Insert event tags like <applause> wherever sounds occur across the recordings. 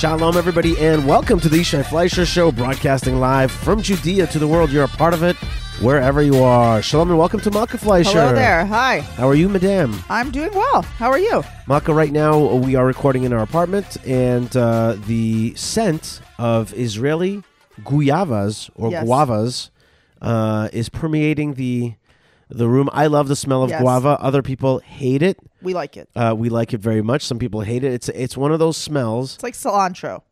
Shalom, everybody, and welcome to the Yishai Fleisher Show, broadcasting live from Judea to the world. You're a part of it wherever you are. Shalom, and welcome to Malka Fleisher. Hello there. Hi. How are you, madame? I'm doing well. How are you? Malka, right now we are recording in our apartment, and uh, the scent of Israeli guavas or Yes. guavas uh, is permeating the the room. I love the smell of Yes. guava. Other people hate it. We like it. Uh, we like it very much. Some people hate it. It's it's one of those smells. It's like cilantro.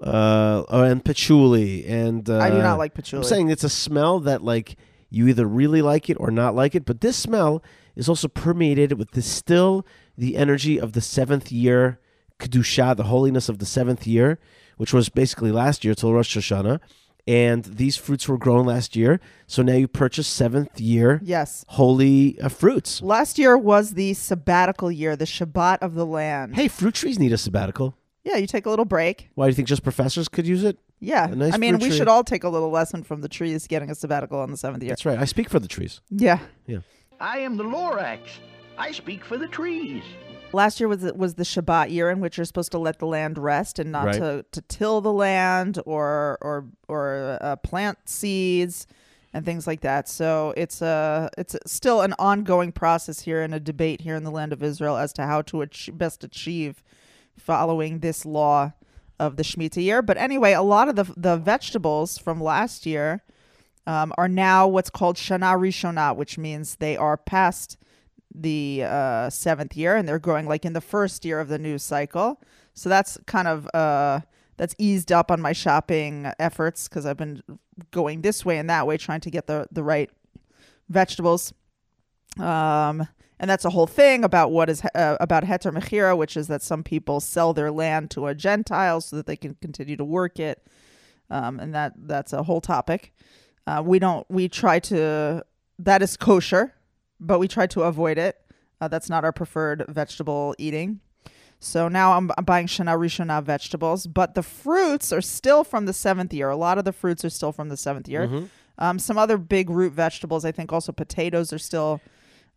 Uh, oh, and patchouli and uh, I do not like patchouli. I'm saying it's a smell that like you either really like it or not like it. But this smell is also permeated with the still the energy of the seventh year kedusha, the holiness of the seventh year, which was basically last year till Rosh Hashanah. And these fruits were grown last year, so now you purchase seventh year Yes. holy uh, fruits. Last year was the sabbatical year, the Shabbat of the land. Hey, fruit trees need a sabbatical. Yeah, you take a little break. Why do you think just professors could use it? Yeah. A nice I mean, we tree. should all take a little lesson from the trees getting a sabbatical on the seventh year. That's right. I speak for the trees. Yeah. Yeah. I am the Lorax. I speak for the trees. Last year was was the Shabbat year in which you're supposed to let the land rest and not Right. to, to till the land or or or uh, plant seeds and things like that. So it's a it's still an ongoing process here and a debate here in the land of Israel as to how to ach- best achieve following this law of the Shemitah year. But anyway, a lot of the the vegetables from last year um, are now what's called Shana Rishonah, which means they are past the uh, seventh year and they're growing like in the first year of the new cycle. So that's kind of uh, that's eased up on my shopping efforts because I've been going this way and that way trying to get the the right vegetables. Um, and that's a whole thing about what is uh, about heter mechira, which is that some people sell their land to a Gentile so that they can continue to work it, um, and that that's a whole topic. Uh, we don't. We try to. That is kosher, but we try to avoid it. Uh, that's not our preferred vegetable eating. So now I'm, I'm buying Shana Rishona vegetables, but the fruits are still from the seventh year. A lot of the fruits are still from the seventh year. Mm-hmm. Um, some other big root vegetables, I think also potatoes are still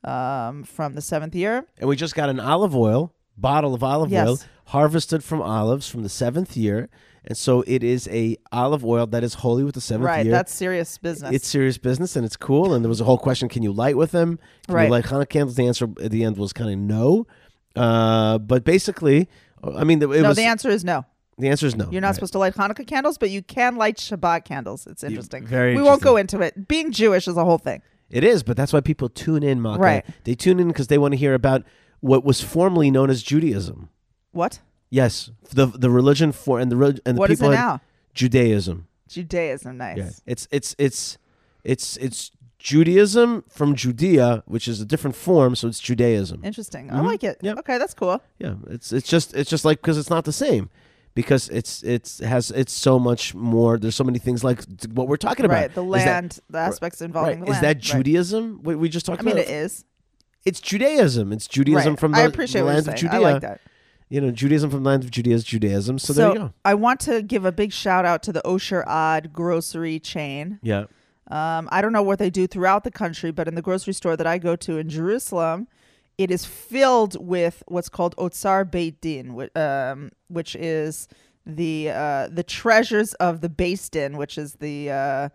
um, from the seventh year. And we just got an olive oil bottle of olive Yes. oil harvested from olives from the seventh year, and so it is a olive oil that is holy with the seventh right, year. that's serious business. it's serious business and it's cool. And there was a whole question: Can you light with them? Can Right. you light Hanukkah candles? The answer at the end was kind of no. Uh, but basically, I mean, it no, was the answer is no. the answer is no. You're not Right. supposed to light Hanukkah candles, but you can light Shabbat candles. It's interesting. very we won't go into it. Being Jewish is a whole thing. It is, but that's why people tune in, Malka. Right. They tune in because they want to hear about what was formerly known as Judaism. What? Yes, the the religion for and the relig- and the What is people it had- now? Judaism. Judaism. Nice. Yeah. It's it's it's it's it's Judaism from Judea, which is a different form, so it's Judaism. Interesting. I mm-hmm. like it. Yep. Okay, that's cool. Yeah, it's it's just it's just like because it's not the same. Because it's it's has it's so much more. There's so many things like t- what we're talking about. Right. The Is that- land, the aspects involving right? the Is land. that Right. Judaism? What we just talked about? I mean, about. it is. It's Judaism. It's Judaism right. from the, I appreciate the what land you're of saying. Judea. I like that. You know, Judaism from the land of Judea is Judaism. So, there you go. I want to give a big shout out to the Osher Ad grocery chain. Yeah. Um, I don't know what they do throughout the country, but in the grocery store that I go to in Jerusalem, it is filled with what's called Otsar Beit Din, whi- um, which is the uh, the treasures of the Beis Din, which is the uh,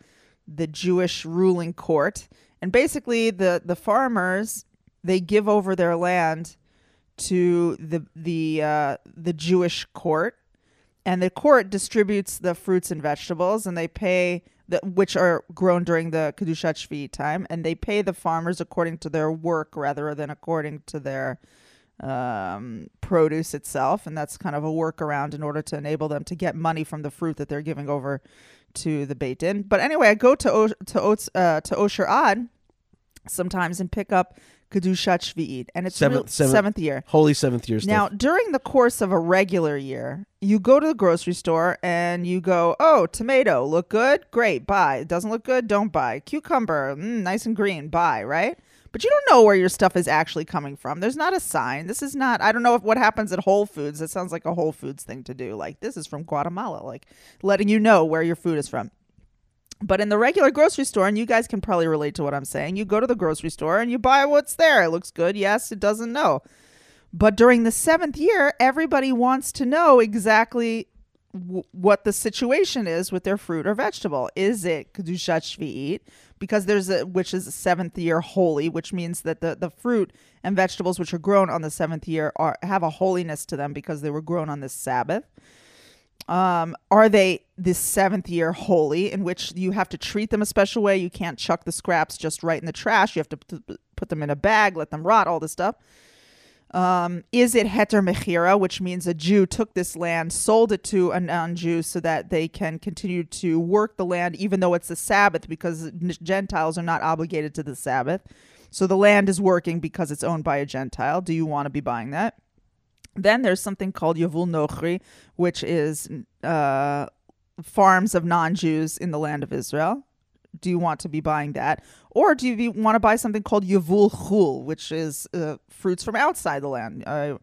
the Jewish ruling court. And basically, the the farmers they give over their land to the the uh, the Jewish court, and the court distributes the fruits and vegetables, and they pay the which are grown during the kedushat shvi time, and they pay the farmers according to their work rather than according to their um, produce itself, and that's kind of a workaround in order to enable them to get money from the fruit that they're giving over to the Beit Din. But anyway, I go to o- to uh, to Osher Ad sometimes and pick up kedushat shvi'it, and it's Seventh- real- seventh- seventh year. Holy seventh year Now, during the course of a regular year, you go to the grocery store and you go, "Oh, tomato, look good, great, buy. It doesn't look good, don't buy. Cucumber, mm, nice and green, buy." Right? But you don't know where your stuff is actually coming from. There's not a sign. This is not. I don't know if what happens at Whole Foods. It sounds like a Whole Foods thing to do. Like this is from Guatemala, like letting you know where your food is from. But in the regular grocery store, and you guys can probably relate to what I'm saying, you go to the grocery store and you buy what's there. It looks good. Yes, it doesn't know. But during the seventh year, everybody wants to know exactly w- what the situation is with their fruit or vegetable. Is it kedushat shvi'it because there's a which is a seventh year holy, which means that the the fruit and vegetables which are grown on the seventh year are have a holiness to them because they were grown on the Sabbath. Um, are they this seventh year holy in which you have to treat them a special way? You can't chuck the scraps just right in the trash. You have to put them in a bag, let them rot, all this stuff. Um, is it heter mechira, which means a Jew took this land, sold it to a non-Jew, so that they can continue to work the land, even though it's the Sabbath, because Gentiles are not obligated to the Sabbath. So the land is working because it's owned by a Gentile. Do you want to be buying that? Then there's something called Yavul Nochri, which is uh, farms of non-Jews in the land of Israel. Do you want to be buying that, or do you want to buy something called Yavul Chul, which is uh, fruits from outside the land? I,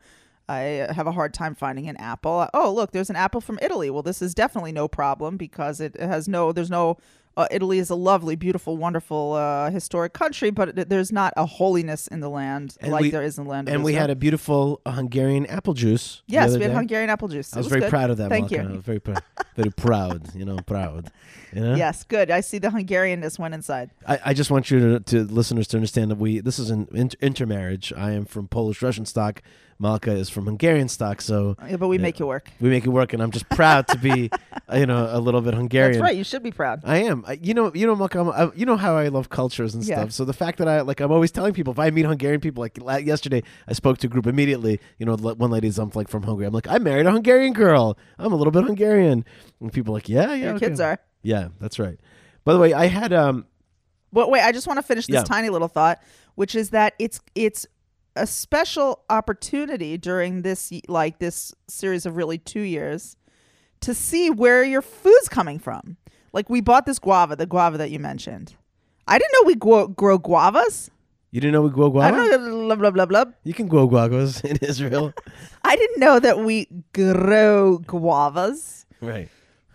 I have a hard time finding an apple. Oh, look, there's an apple from Italy. Well, this is definitely no problem because it has no. There's no. Uh, Italy is a lovely, beautiful, wonderful, uh, historic country, but it, there's not a holiness in the land And like we- there is in the land. of And we had a beautiful Hungarian apple juice. Yes, we had day. Hungarian apple juice. I It was, very good. proud of that. Thank Malka. You. was very proud. very proud. You know, proud. You know? Yes, good. I see the Hungarianness went inside. I, I just want you to, to listeners to understand that we this is an inter- intermarriage. I am from Polish Russian stock. Malka is from Hungarian stock. So Yeah, but we make it work. we make it work, and I'm just proud to be, <laughs> uh, you know, a little bit Hungarian. That's right. You should be proud. I am. I, you know, you know, Malka. I, you know how I love cultures and Yeah. stuff. So the fact that I like, I'm always telling people if I meet Hungarian people, like la- yesterday, I spoke to a group immediately. You know, one lady's I'm like from Hungary. I'm like, I married a Hungarian girl. I'm a little bit Hungarian, and people are like, yeah, yeah, Your okay. kids are. Yeah, that's right. By the way, I had um, But wait, I just want to finish this Yeah. tiny little thought, which is that it's it's a special opportunity during this like this series of really two years to see where your food's coming from. Like we bought this guava, the guava that you mentioned. I didn't know we grow, grow guavas. you didn't know we grow I guava. don't know, blah, blah, blah, blah. You can grow guavas <laughs> in Israel, <laughs> I didn't know that we grow guavas. right?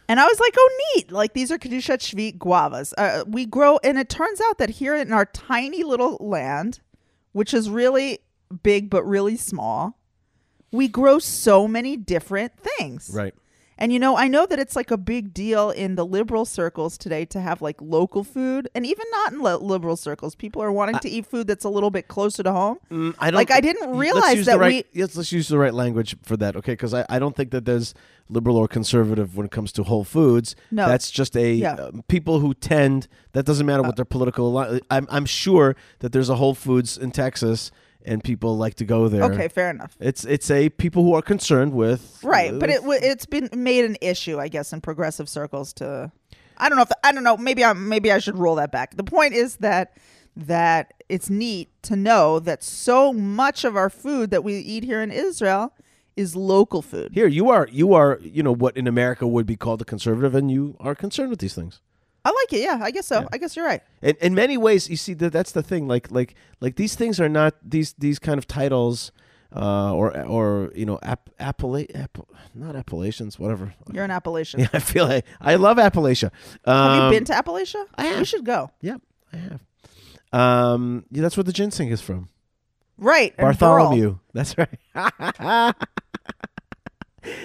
And I was like, oh, neat. Like, these are Kedushat Shvit guavas. Uh, we grow, and it turns out that here in our tiny little land, which is really big but really small, we grow so many different things. Right. And you know, I know that it's like a big deal in the liberal circles today to have like local food, and even not in li- liberal circles, people are wanting to eat food that's a little bit closer to home. Mm, I don't Like, I didn't realize that right, we- Yes, let's use the right language for that, okay? Because I, I don't think that there's liberal or conservative when it comes to Whole Foods. No. that's just a Yeah. um, people who tend. That doesn't matter what their political. Li- I'm I'm sure that there's a Whole Foods in Texas, and people like to go there. Okay, fair enough. It's it's a people who are concerned with Right, but it it's been made an issue, I guess, in progressive circles. To I don't know if I don't know. Maybe I maybe I should roll that back. The point is that that it's neat to know that so much of our food that we eat here in Israel is local food. here you are you are you know what in America would be called a conservative, and you are concerned with these things. I like it. Yeah, I guess so. I guess you're right. in, in many ways you see that that's the thing like like like these things are not these these kind of titles uh or or you know app, appella- app not appellations whatever You're an Appalachian. yeah <laughs> i feel like i love appalachia um, Have you been to Appalachia? I have. We should go. yeah i have um yeah that's where the ginseng is from Right. bartholomew that's right <laughs>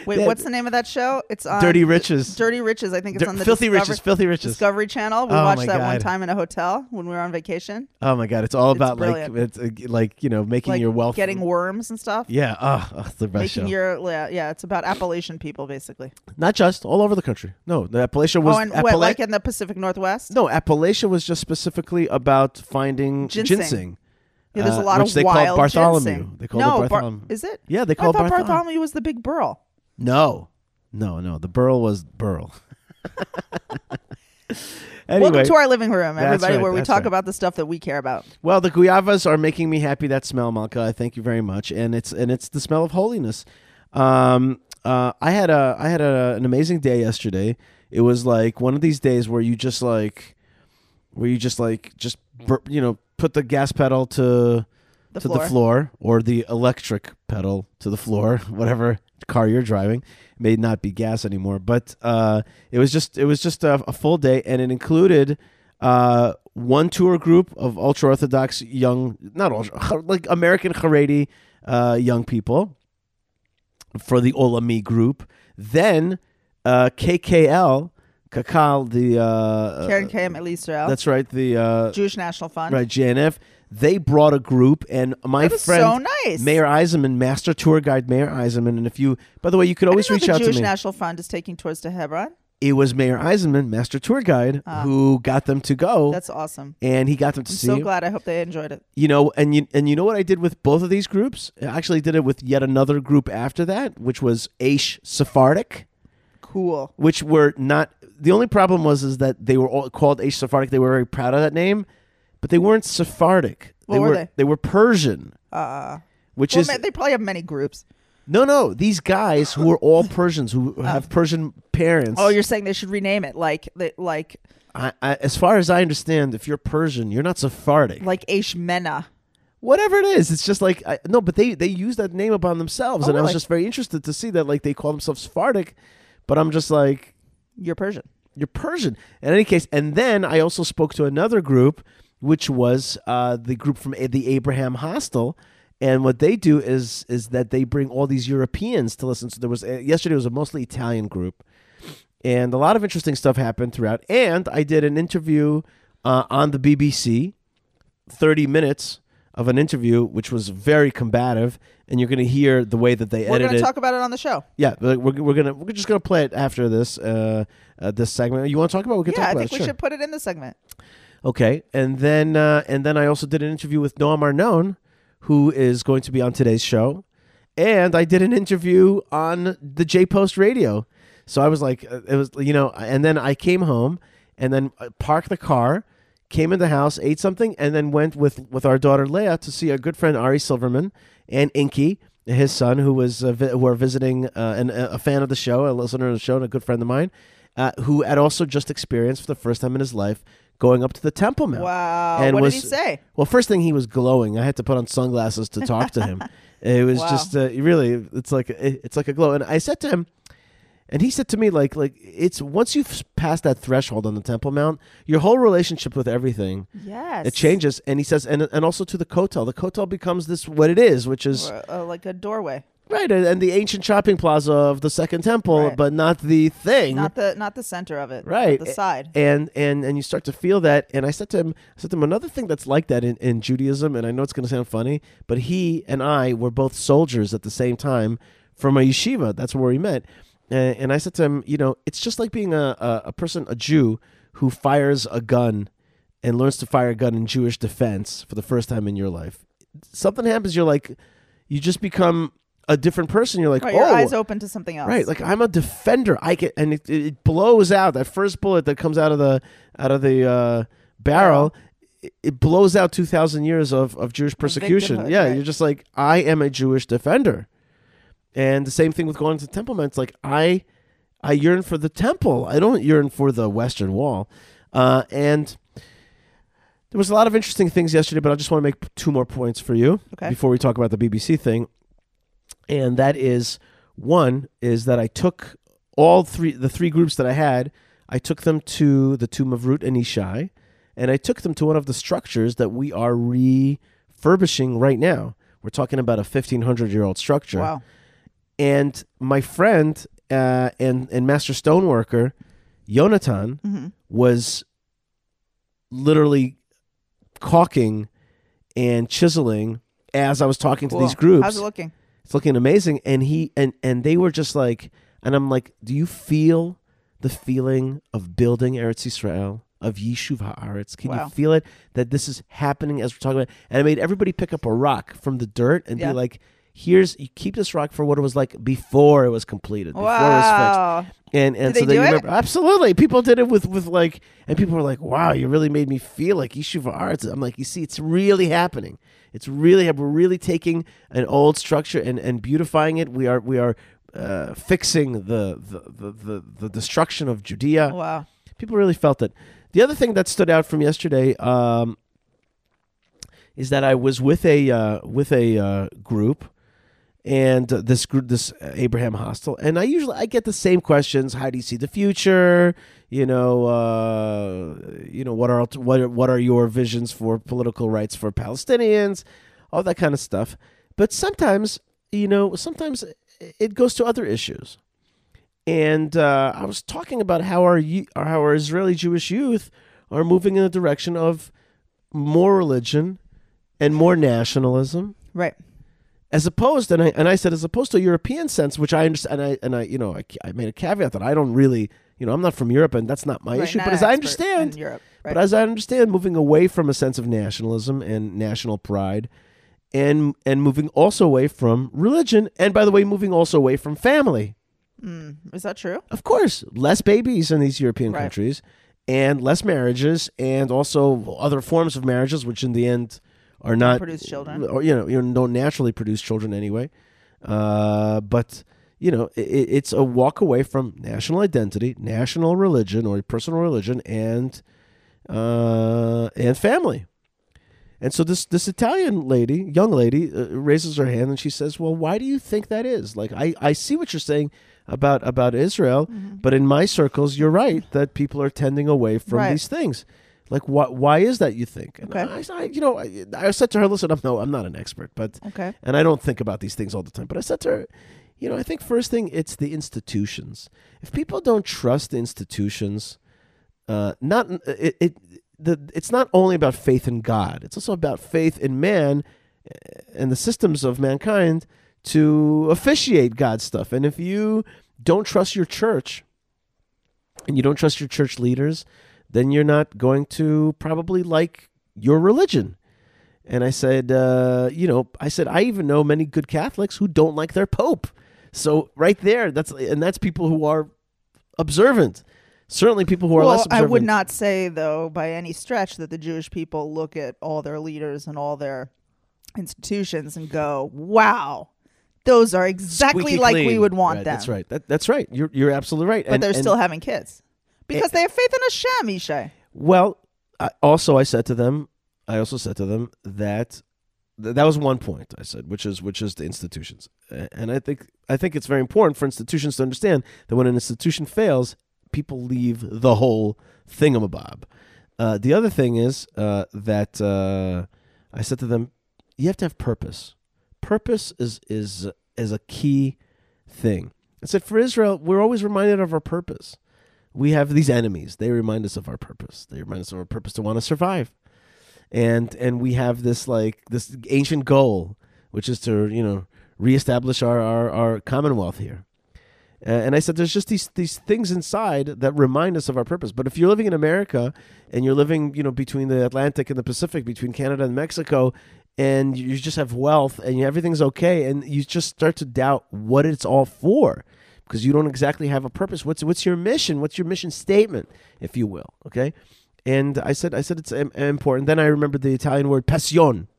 Wait, Yeah. what's the name of that show? It's on dirty riches Dirty Riches. I think it's Dir- on the filthy Discovery, riches filthy riches Discovery Channel. We Oh, watched that one time in a hotel when we were on vacation. oh my god it's all It's about like it's uh, like you know making like your wealth getting worms and stuff. yeah oh, oh it's the best making show your yeah, yeah, it's about Appalachian people basically. not just all over the country no the appalachia was oh, and what, like in the Pacific Northwest? No, Appalachia was just specifically about finding Ginseng. ginseng. yeah, there's a uh, lot which of they wild Bartholomew. ginseng. They called no, it Bar- Bartholomew. is it? Yeah, they I called thought Bartholomew. Bartholomew was the big burl. No, no, no. The burl was burl. <laughs> anyway, Welcome to our living room, everybody, right, where we talk right. about the stuff that we care about. well, the guayavas are making me happy. That smell, Malka. I thank you very much. And it's and it's the smell of holiness. Um, uh, I had a I had a, an amazing day yesterday. It was like one of these days where you just like, where you just like just you know put the gas pedal to The to floor. the floor or the electric pedal to the floor, <laughs> whatever car you're driving. It may not be gas anymore, but uh, it was just it was just a, a full day, and it included uh, one tour group of ultra orthodox young, not ultra, <laughs> like American Haredi uh, young people for the Olami group. Then uh, KKL, Kakal, the uh, Keren Kayemet LeYisrael, that's right, the uh, Jewish National Fund. right JNF. They brought a group, and my friend so nice. Meir Eisenman, master tour guide Meir Eisenman, and if you, by the way, you could always reach out Jewish to me. Jewish National Fund is taking tours to Hebron. it was Meir Eisenman, master tour guide, who got them to go, Ah. That's awesome. and he got them to I'm see. so glad. I hope they enjoyed it. You know, and you and you know what I did with both of these groups? I actually did it with yet another group after that, which was Aish Sephardic, Cool. which were not. The only problem was is that they were all called Aish Sephardic. They were very proud of that name, but they weren't Sephardic. What were were they? they were Persian, Uh, which well, is they probably have many groups. no, no. These guys who are all Persians who <laughs> have Persian parents. Oh, you're saying they should rename it like like I, I, as far as I understand, if you're Persian, you're not Sephardic. like Ashmena. whatever it is it's just like I, no but they they use that name upon themselves Oh, and i was just very interested to see that like they call themselves sephardic but i'm just like You're Persian. you're persian in any case and then i also spoke to another group which was uh, the group from the abraham hostel and what they do is is that they bring all these europeans to listen so there was uh, yesterday was a mostly italian group and a lot of interesting stuff happened throughout and i did an interview uh, on the bbc 30 minutes of an interview, which was very combative, and you're going to hear the way that they edited We're going to talk about it on the show. yeah, we're, we're gonna we're just gonna play it after this uh, uh this segment. You want to talk about? it? We can Yeah, talk I about think it. we sure. should put it in the segment. Okay, and then uh, and then I also did an interview with Noam Arnon, who is going to be on today's show, and I did an interview on the J Post Radio. So I was like, uh, it was you know, and then I came home and then uh, parked the car, came in the house, ate something, and then went with with our daughter Leah to see our good friend Ari Silverman and Inky, his son, who was uh, who are visiting uh, and a fan of the show, a listener of the show, and a good friend of mine, uh, who had also just experienced for the first time in his life going up to the Temple Mount. Wow. And what was, did he say? Well, first thing he was glowing. I had to put on sunglasses to talk to him. <laughs> it was Wow. just uh, really, it's like it's like a glow. And I said to him, and he said to me, like, like it's once you've passed that threshold on the Temple Mount, your whole relationship with everything Yes. it changes. And he says, and and also to the Kotel, the Kotel becomes this what it is, which is Or, uh, like a doorway. Right, and, and the ancient shopping plaza of the Second Temple, Right. but not the thing. Not the not the center of it. Right. The side. and and and you start to feel that and i said to him i said to him another thing that's like that in, in judaism and i know it's going to sound funny but he and i were both soldiers at the same time from a yeshiva that's where we met and, and i said to him you know it's just like being a, a, a person a jew who fires a gun and learns to fire a gun in jewish defense for the first time in your life something happens you're like you just become a different person you're like Right, oh your eyes open to something else. Right, like I'm a defender. I can, and it, it blows out that first bullet that comes out of the out of the uh, barrel. It, it blows out two thousand years of, of Jewish persecution. Yeah, right. you're just like I am a Jewish defender, and the same thing with going to the temple. Man, it's like I I yearn for the temple. I don't yearn for the Western Wall, uh, and. There was a lot of interesting things yesterday, but I just want to make two more points for you Okay. before we talk about the BBC thing. And that is one is that I took all three the three groups that I had, I took them to the tomb of Ruth and Ishai, and I took them to one of the structures that we are refurbishing right now. We're talking about a 1500 year old structure. Wow. And my friend uh, and and master stoneworker, Jonathan, hmm was literally caulking and chiseling as I was talking to these groups. How's it looking? It's looking amazing. And he and and they were just like, and I'm like, do you feel the feeling of building Eretz Yisrael? Of Yishuv Haaretz, can Wow. you feel it that this is happening as we're talking about? And I made everybody pick up a rock from the dirt and Yeah. be like, "Here's you keep this rock for what it was like before it was completed, before it was fixed." Wow. And and Did so they they do it? remember absolutely. People did it with with like, and people were like, "Wow, you really made me feel like Yishuv Haaretz." I'm like, you see, it's really happening. It's really we're really taking an old structure and and beautifying it. We are we are uh, fixing the the, the the the destruction of Judea. Wow. People really felt it. The other thing that stood out from yesterday um, is that I was with a uh, with a uh, group and this group, this uh, Abraham Hostel, and I usually I get the same questions: How do you see the future? You know, uh, you know what are what what are your visions for political rights for Palestinians? All that kind of stuff. But sometimes, you know, sometimes it goes to other issues, and uh, I was talking about how our how our Israeli Jewish youth are moving in the direction of more religion and more nationalism, Right. As opposed and I and I said as opposed to a European sense, which I understand. And I and I you know I, I made a caveat that I don't really you know I'm not from Europe and that's not my Right, issue. not But as I understand, Europe. Right. but as I understand, moving away from a sense of nationalism and national pride, and and moving also away from religion, and by the way, moving also away from family. Mm, is that true? Of course, less babies in these European Right. countries, and less marriages, and also other forms of marriages, which in the end are not produce children. or you know, you don't naturally produce children anyway. Uh, but you know, it, it's a walk away from national identity, national religion, or personal religion, and uh, and family. And so this this Italian lady, young lady, uh, raises her hand and she says, "Well, why do you think that is? Like, I, I see what you're saying about about Israel, Mm-hmm. but in my circles, you're right that people are tending away from Right. these things. Like, why why is that? You think? And Okay. I, I, you know, I, I said to her, "Listen, I'm no, I'm not an expert, but Okay. and I don't think about these things all the time. But I said to her, you know, I think first thing it's the institutions. If people don't trust the institutions, uh, not it, it the it's not only about faith in God. It's also about faith in man uh, and the systems of mankind to officiate God's stuff. And if you don't trust your church and you don't trust your church leaders, then you're not going to probably like your religion. And I said, uh, you know, I said I even know many good Catholics who don't like their pope. So right there, that's and that's people who are observant. Certainly, people who are well, less I would not say though by any stretch that the Jewish people look at all their leaders and all their institutions and go, "Wow, those are exactly Squeaky like we would want Right, them." That's right. That, that's right. You're you're absolutely right. But And- they're and- still having kids because they have faith in Hashem, Yishai. Well, I, also I said to them, I also said to them that th- that was one point I said, which is which is the institutions, and I think I think it's very important for institutions to understand that when an institution fails, people leave the whole thingamabob. Uh, the other thing is uh, that uh, I said to them, you have to have purpose. Purpose is is is a key thing. I said for Israel, we're always reminded of our purpose we have these enemies. They remind us of our purpose. They remind us of our purpose to want to survive. And and we have this like this ancient goal, which is to, you know, reestablish our, our, our commonwealth here. Uh, and I said there's just these these things inside that remind us of our purpose. But if you're living in America and you're living, you know, between the Atlantic and the Pacific, between Canada and Mexico, and you just have wealth and everything's okay, and you just start to doubt what it's all for because you don't exactly have a purpose. What's what's your mission? What's your mission statement, if you will? Okay. And I said I said it's important. Then I remembered the Italian word passion.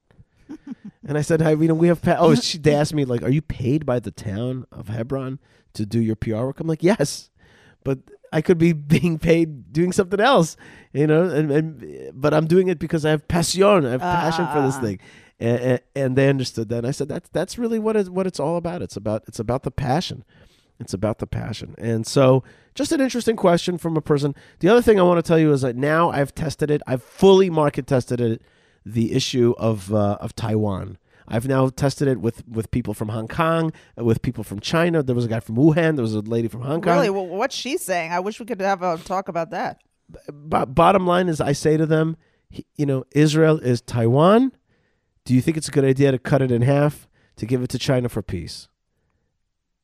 <laughs> and I said, I, you know, we have. Pa- oh, she, they asked me like, "Are you paid by the town of Hebron to do your PR work?" I'm like, "Yes," but I could be <laughs> being paid doing something else, you know. And, and but I'm doing it because I have passion. I have passion for this Ah. thing, and, and, and they understood that. And I said, "That's that's really what it, what it's all about. It's about it's about the passion. It's about the passion." And so, just an interesting question from a person. The other thing I want to tell you is that now I've tested it. I've fully market tested it. The issue of uh, of Taiwan. I've now tested it with, with people from Hong Kong, uh, with people from China. There was a guy from Wuhan. There was a lady from Hong Kong. Really, well, what's she saying? I wish we could have a talk about that. Bo- bottom line is, I say to them, you know, Israel is Taiwan. Do you think it's a good idea to cut it in half to give it to China for peace?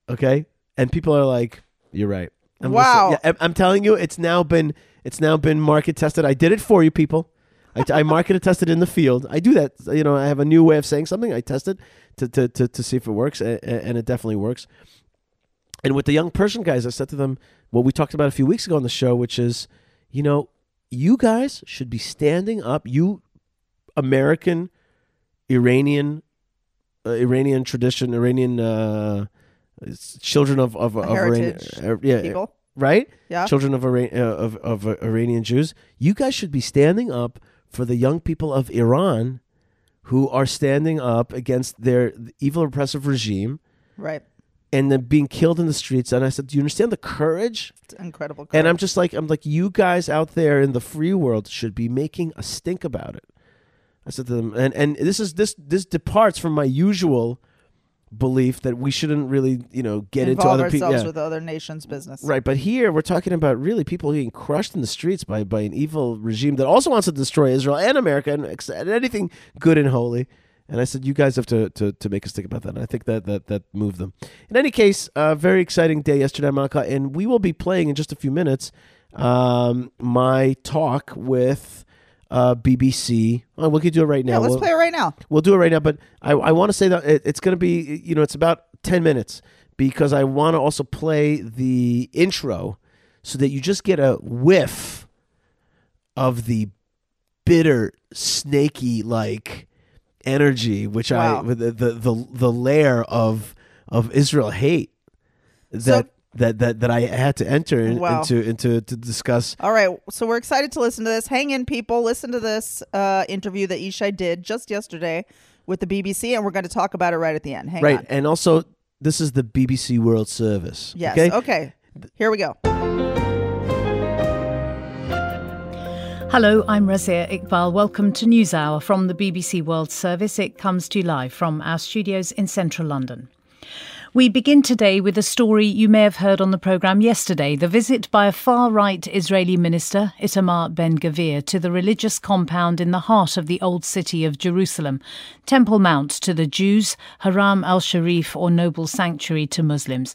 Okay, and people are like, "You're right." I'm Wow. yeah, I'm- telling you, it's now been it's now been market tested. I did it for you, people. I, I market tested in the field. I do that. You know, I have a new way of saying something. I test it to to to, to see if it works, and, and it definitely works. And with the young Persian guys, I said to them what we talked about a few weeks ago on the show, which is, you know, you guys should be standing up. You American, Iranian, uh, Iranian tradition, Iranian uh, children of of, of Heritage Iranian, uh, yeah, People, right? yeah. Children of, Iran- uh, of of uh, Iranian Jews. You guys should be standing up for the young people of Iran, who are standing up against their evil oppressive regime Right. and then being killed in the streets. And I said, "Do you understand the courage?" It's incredible. And I'm just like, I'm like, you guys out there in the free world should be making a stink about it. I said to them, and and this is this this departs from my usual belief that we shouldn't really, you know, get into Involve other people. ourselves with other nations' business. Right, but here we're talking about really people getting crushed in the streets by, by an evil regime that also wants to destroy Israel and America and, and anything good and holy. And I said, you guys have to, to, to make us think about that. And I think that that, that moved them. In any case, a very exciting day yesterday, Malka, and we will be playing in just a few minutes um, my talk with uh, BBC. Oh, we could do it right now. Yeah, let's We'll- play it right now. We'll do it right now, but I, I want to say that it, it's going to be, you know, it's about 10 minutes because I want to also play the intro so that you just get a whiff of the bitter, snaky like energy, which Wow. I, the, the, the, the layer of, of Israel hate that, So- that, that, that I had to enter in, Wow. into, into, to discuss. All right, so we're excited to listen to this. Hang in, people. Listen to this uh, interview that Yishai did just yesterday with the BBC, and we're going to talk about it right at the end. Hang right. on. And also, this is the BBC World Service. Yes. Okay. okay. Here we go. Hello, I'm Razia Iqbal. Welcome to NewsHour from the BBC World Service. It comes to you live from our studios in central London. We begin today with a story you may have heard on the programme yesterday the visit by a far right Israeli minister, Itamar Ben Gvir, to the religious compound in the heart of the old city of Jerusalem, Temple Mount to the Jews, Haram al Sharif, or Noble Sanctuary to Muslims.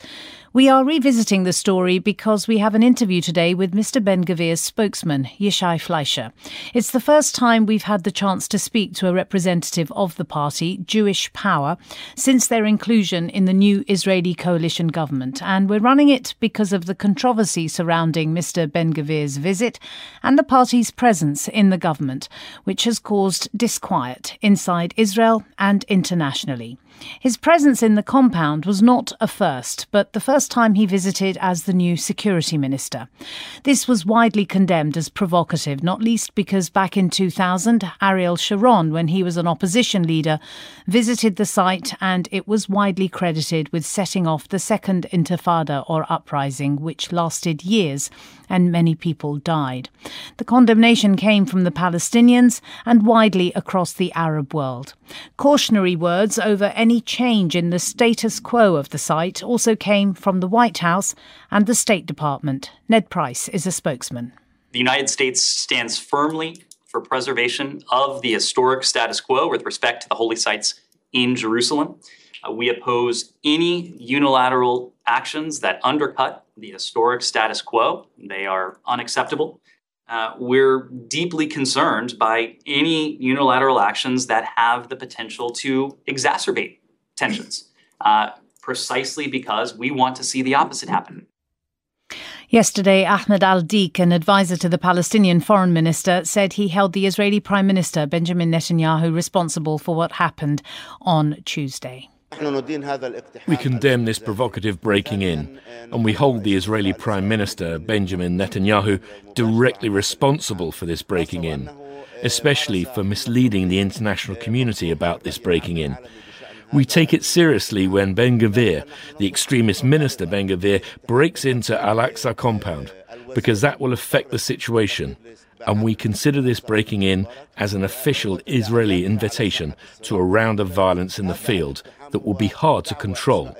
We are revisiting the story because we have an interview today with Mr. Ben Gvir's spokesman, Yishai Fleisher. It's the first time we've had the chance to speak to a representative of the party, Jewish Power, since their inclusion in the new Israeli coalition government. And we're running it because of the controversy surrounding Mr. Ben Gvir's visit and the party's presence in the government, which has caused disquiet inside Israel and internationally. His presence in the compound was not a first, but the first time he visited as the new security minister. This was widely condemned as provocative, not least because back in 2000, Ariel Sharon, when he was an opposition leader, visited the site and it was widely credited with setting off the second intifada or uprising, which lasted years and many people died. The condemnation came from the Palestinians and widely across the Arab world. Cautionary words over any change in the status quo of the site also came from the White House and the State Department. Ned Price is a spokesman. The United States stands firmly for preservation of the historic status quo with respect to the holy sites in Jerusalem. Uh, we oppose any unilateral actions that undercut the historic status quo. They are unacceptable. Uh, we're deeply concerned by any unilateral actions that have the potential to exacerbate tensions, uh, precisely because we want to see the opposite happen. Yesterday, Ahmed al Dik, an advisor to the Palestinian foreign minister, said he held the Israeli Prime Minister Benjamin Netanyahu responsible for what happened on Tuesday. We condemn this provocative breaking in, and we hold the Israeli Prime Minister, Benjamin Netanyahu, directly responsible for this breaking in, especially for misleading the international community about this breaking in. We take it seriously when Ben Gvir, the extremist minister Ben Gvir, breaks into Al Aqsa compound, because that will affect the situation. And we consider this breaking in as an official Israeli invitation to a round of violence in the field that will be hard to control.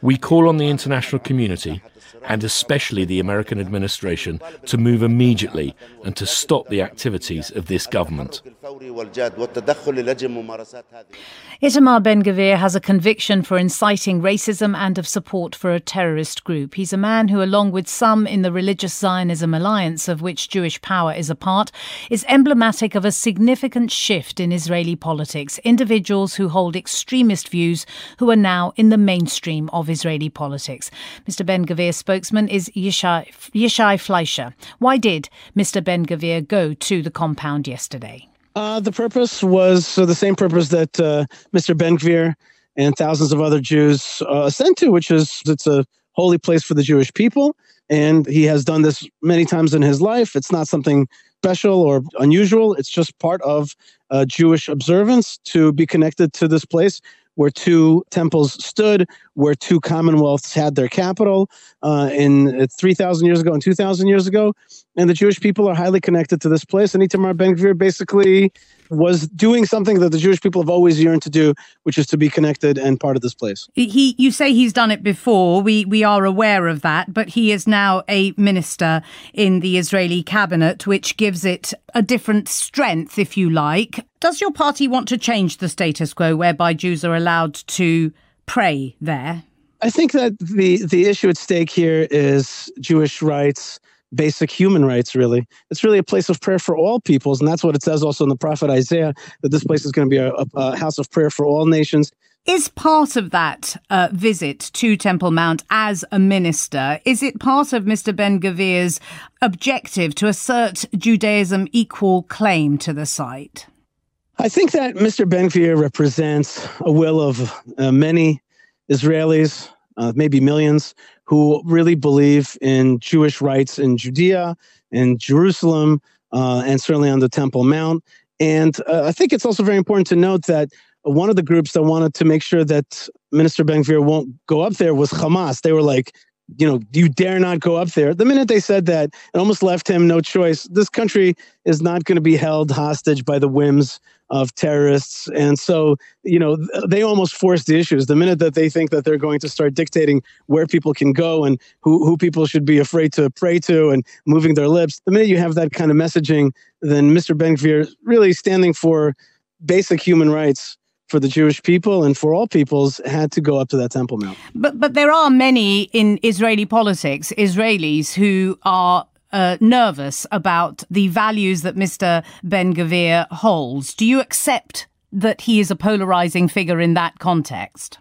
We call on the international community, and especially the American administration, to move immediately and to stop the activities of this government. Itamar Ben Gvir has a conviction for inciting racism and of support for a terrorist group. He's a man who, along with some in the Religious Zionism Alliance, of which Jewish Power is a part, is emblematic of a significant shift in Israeli politics. Individuals who hold extremist views who are now in the mainstream of Israeli politics. Mr. Ben Gvir's spokesman is Yeshai, Yishai Fleisher. Why did Mr. Ben Gvir go to the compound yesterday? Uh, the purpose was uh, the same purpose that uh, Mr. Ben Gvir and thousands of other Jews uh, ascend to, which is it's a holy place for the Jewish people. And he has done this many times in his life. It's not something special or unusual. It's just part of uh, Jewish observance to be connected to this place where two temples stood, where two commonwealths had their capital uh, in 3,000 years ago and 2,000 years ago. and the Jewish people are highly connected to this place. And Itamar Ben Gvir basically was doing something that the Jewish people have always yearned to do, which is to be connected and part of this place. He, you say he's done it before. We we are aware of that, but he is now a minister in the Israeli cabinet, which gives it a different strength, if you like. Does your party want to change the status quo, whereby Jews are allowed to pray there? I think that the the issue at stake here is Jewish rights basic human rights, really. It's really a place of prayer for all peoples. And that's what it says also in the prophet Isaiah that this place is going to be a, a house of prayer for all nations. Is part of that uh, visit to Temple Mount as a minister, is it part of Mr. Ben Gvir's objective to assert Judaism equal claim to the site? I think that Mr. Ben Gvir represents a will of uh, many Israelis, uh, maybe millions, who really believe in Jewish rights in Judea, in Jerusalem, uh, and certainly on the Temple Mount. And uh, I think it's also very important to note that one of the groups that wanted to make sure that Minister Ben Gvir won't go up there was Hamas. They were like, you know, you dare not go up there. The minute they said that, it almost left him no choice. This country is not going to be held hostage by the whims of terrorists. And so, you know, they almost force the issues. The minute that they think that they're going to start dictating where people can go and who, who people should be afraid to pray to and moving their lips, the minute you have that kind of messaging, then Mr. Ben Gvir really standing for basic human rights for the Jewish people and for all peoples had to go up to that Temple Mount. But but there are many in Israeli politics, Israelis who are uh, nervous about the values that Mr. Ben Gvir holds. Do you accept that he is a polarizing figure in that context?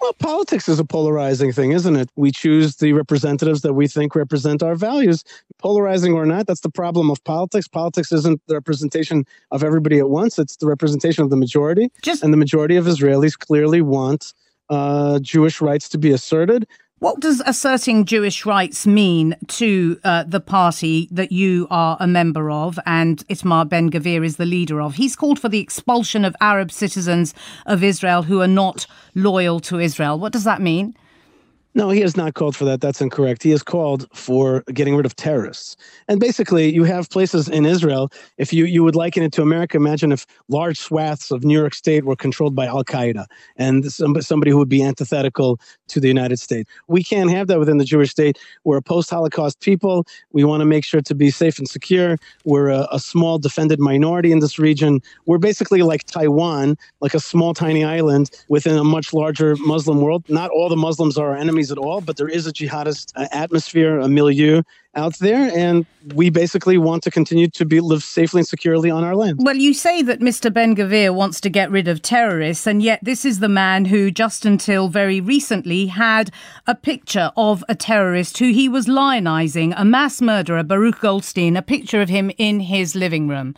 Well, politics is a polarizing thing, isn't it? We choose the representatives that we think represent our values. Polarizing or not, that's the problem of politics. Politics isn't the representation of everybody at once, it's the representation of the majority. Just, and the majority of Israelis clearly want uh, Jewish rights to be asserted. What does asserting Jewish rights mean to uh, the party that you are a member of and Itamar Ben Gvir is the leader of? He's called for the expulsion of Arab citizens of Israel who are not loyal to Israel. What does that mean? No, he has not called for that. That's incorrect. He has called for getting rid of terrorists. And basically, you have places in Israel. If you, you would liken it to America, imagine if large swaths of New York State were controlled by Al Qaeda and somebody who would be antithetical to the United States. We can't have that within the Jewish state. We're a post Holocaust people. We want to make sure to be safe and secure. We're a, a small defended minority in this region. We're basically like Taiwan, like a small, tiny island within a much larger Muslim world. Not all the Muslims are our enemies at all, but there is a jihadist uh, atmosphere, a milieu out there, and we basically want to continue to be live safely and securely on our land. Well, you say that Mr. Ben Gvir wants to get rid of terrorists, and yet this is the man who, just until very recently, had a picture of a terrorist who he was lionizing, a mass murderer, Baruch Goldstein, a picture of him in his living room.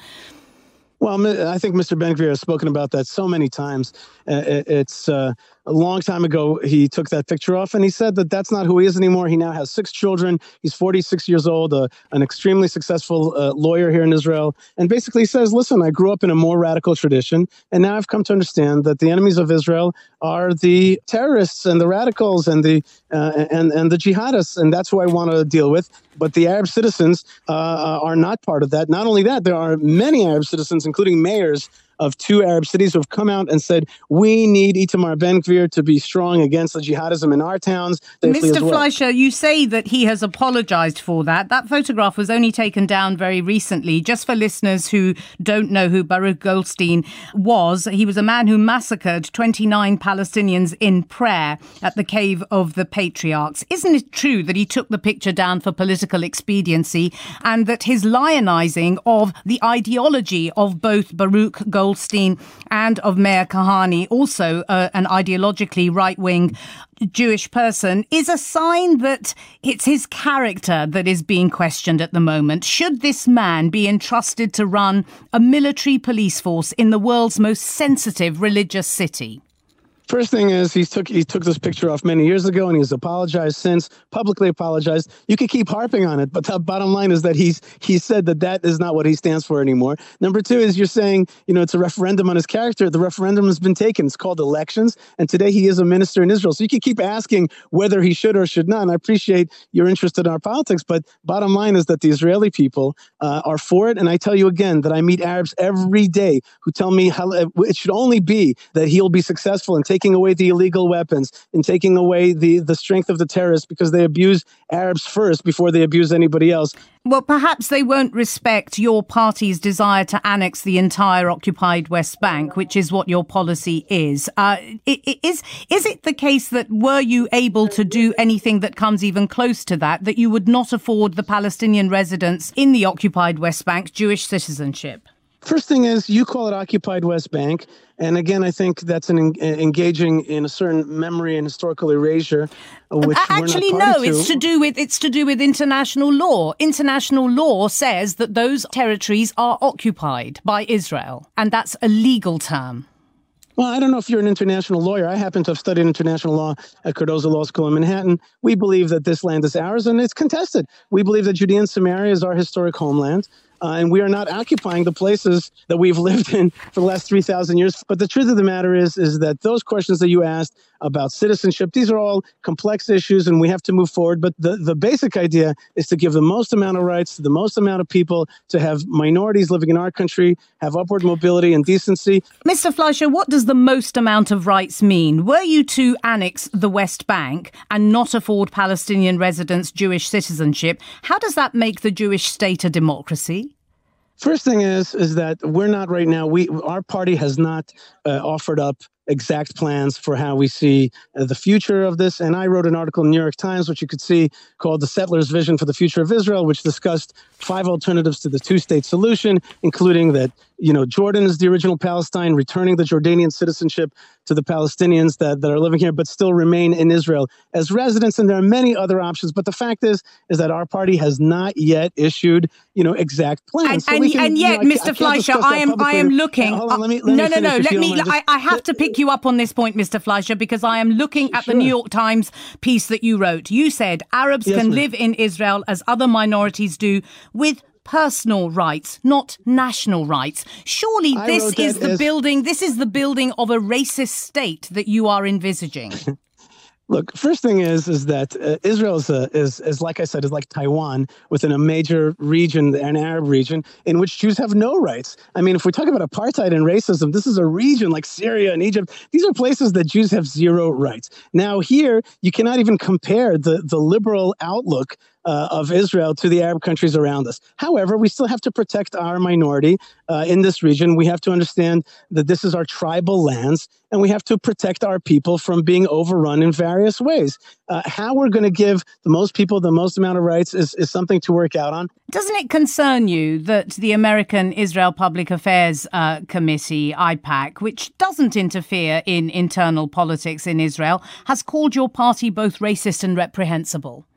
Well, I think Mr. Ben Gvir has spoken about that so many times. Uh, it's uh, a long time ago he took that picture off and he said that that's not who he is anymore. He now has six children. He's 46 years old uh, an extremely successful uh, lawyer here in israel and basically says listen i grew up in a more radical tradition and now i've come to understand that the enemies of israel are the terrorists and the radicals and the uh, and and the jihadists and that's who i want to deal with. But the arab citizens uh, are not part of that. Not only that there are many arab citizens including mayors of two Arab cities who have come out and said, we need Itamar Ben Gvir to be strong against the jihadism in our towns. Mr. Well. Fleisher, you say that he has apologized for that. That photograph was only taken down very recently. Just for listeners who don't know who Baruch Goldstein was, he was a man who massacred 29 Palestinians in prayer at the Cave of the Patriarchs. Isn't it true that he took the picture down for political expediency and that his lionizing of the ideology of both Baruch Goldstein Goldstein and of Meir Kahane, also uh, an ideologically right wing Jewish person, is a sign that it's his character that is being questioned at the moment. Should this man be entrusted to run a military police force in the world's most sensitive religious city? First thing is he took he took this picture off many years ago and he's apologized since, publicly apologized. You could keep harping on it, but the bottom line is that he's he said that that is not what he stands for anymore. Number two is you're saying you know it's a referendum on his character. The referendum has been taken. It's called elections, and today he is a minister in Israel. So you can keep asking whether he should or should not. And I appreciate your interest in our politics, but bottom line is that the Israeli people uh, are for it. And I tell you again that I meet Arabs every day who tell me how it should only be that he'll be successful in taking taking away the illegal weapons and taking away the, the strength of the terrorists because they abuse Arabs first before they abuse anybody else. Well, perhaps they won't respect your party's desire to annex the entire occupied West Bank, which is what your policy is. Uh, is is it the case that were you able to do anything that comes even close to that, that you would not afford the Palestinian residents in the occupied West Bank Jewish citizenship? First thing is, you call it occupied West Bank. And again, I think that's an en- engaging in a certain memory and historical erasure, uh, which actually no, to. it's to do with it's to do with international law. International law says that those territories are occupied by Israel, and that's a legal term. Well, I don't know if you're an international lawyer. I happen to have studied international law at Cardozo Law School in Manhattan. We believe that this land is ours and it's contested. We believe that Judea and Samaria is our historic homeland uh, and we are not occupying the places that we've <laughs> lived in for the last 3,000 years. But the truth of the matter is, is that those questions that you asked about citizenship, these are all complex issues and we have to move forward. But the, the basic idea is to give the most amount of rights to the most amount of people, to have minorities living in our country have upward mobility and decency. Mr. Fleisher, what does the most amount of rights mean? Were you to annex the West Bank and not afford Palestinian residents Jewish citizenship, how does that make the Jewish state a democracy? First thing is is that we're not right now. We our party has not uh, offered up exact plans for how we see uh, the future of this. And I wrote an article in the New York Times, which you could see called "The Settler's Vision for the Future of Israel," which discussed five alternatives to the two-state solution, including that you know Jordan is the original Palestine, returning the Jordanian citizenship to the Palestinians that, that are living here but still remain in Israel as residents. And there are many other options. But the fact is, is that our party has not yet issued, you know, exact plans. And, so and, can, and yet, you know, Mr. I, I Fleisher, I am, I am looking. Uh, on, let me, let no, no, no. Let me. I, I, have to pick you up on this point, Mr. Fleisher, because I am looking at sure. the New York Times piece that you wrote. You said Arabs yes, can ma'am. live in Israel as other minorities do with personal rights, not national rights. Surely this is the as... building, this is the building of a racist state that you are envisaging. <laughs> Look, first thing is is that uh, Israel is, a, is is like I said is like Taiwan within a major region, an Arab region, in which Jews have no rights. I mean, if we talk about apartheid and racism, this is a region like Syria and Egypt. These are places that Jews have zero rights. Now, here you cannot even compare the the liberal outlook uh, of Israel to the Arab countries around us. However, we still have to protect our minority uh, in this region. We have to understand that this is our tribal lands, and we have to protect our people from being overrun in various ways. Uh, how we're going to give the most people the most amount of rights is, is something to work out on. Doesn't it concern you that the American Israel Public Affairs uh, Committee, AIPAC, which doesn't interfere in internal politics in Israel, has called your party both racist and reprehensible?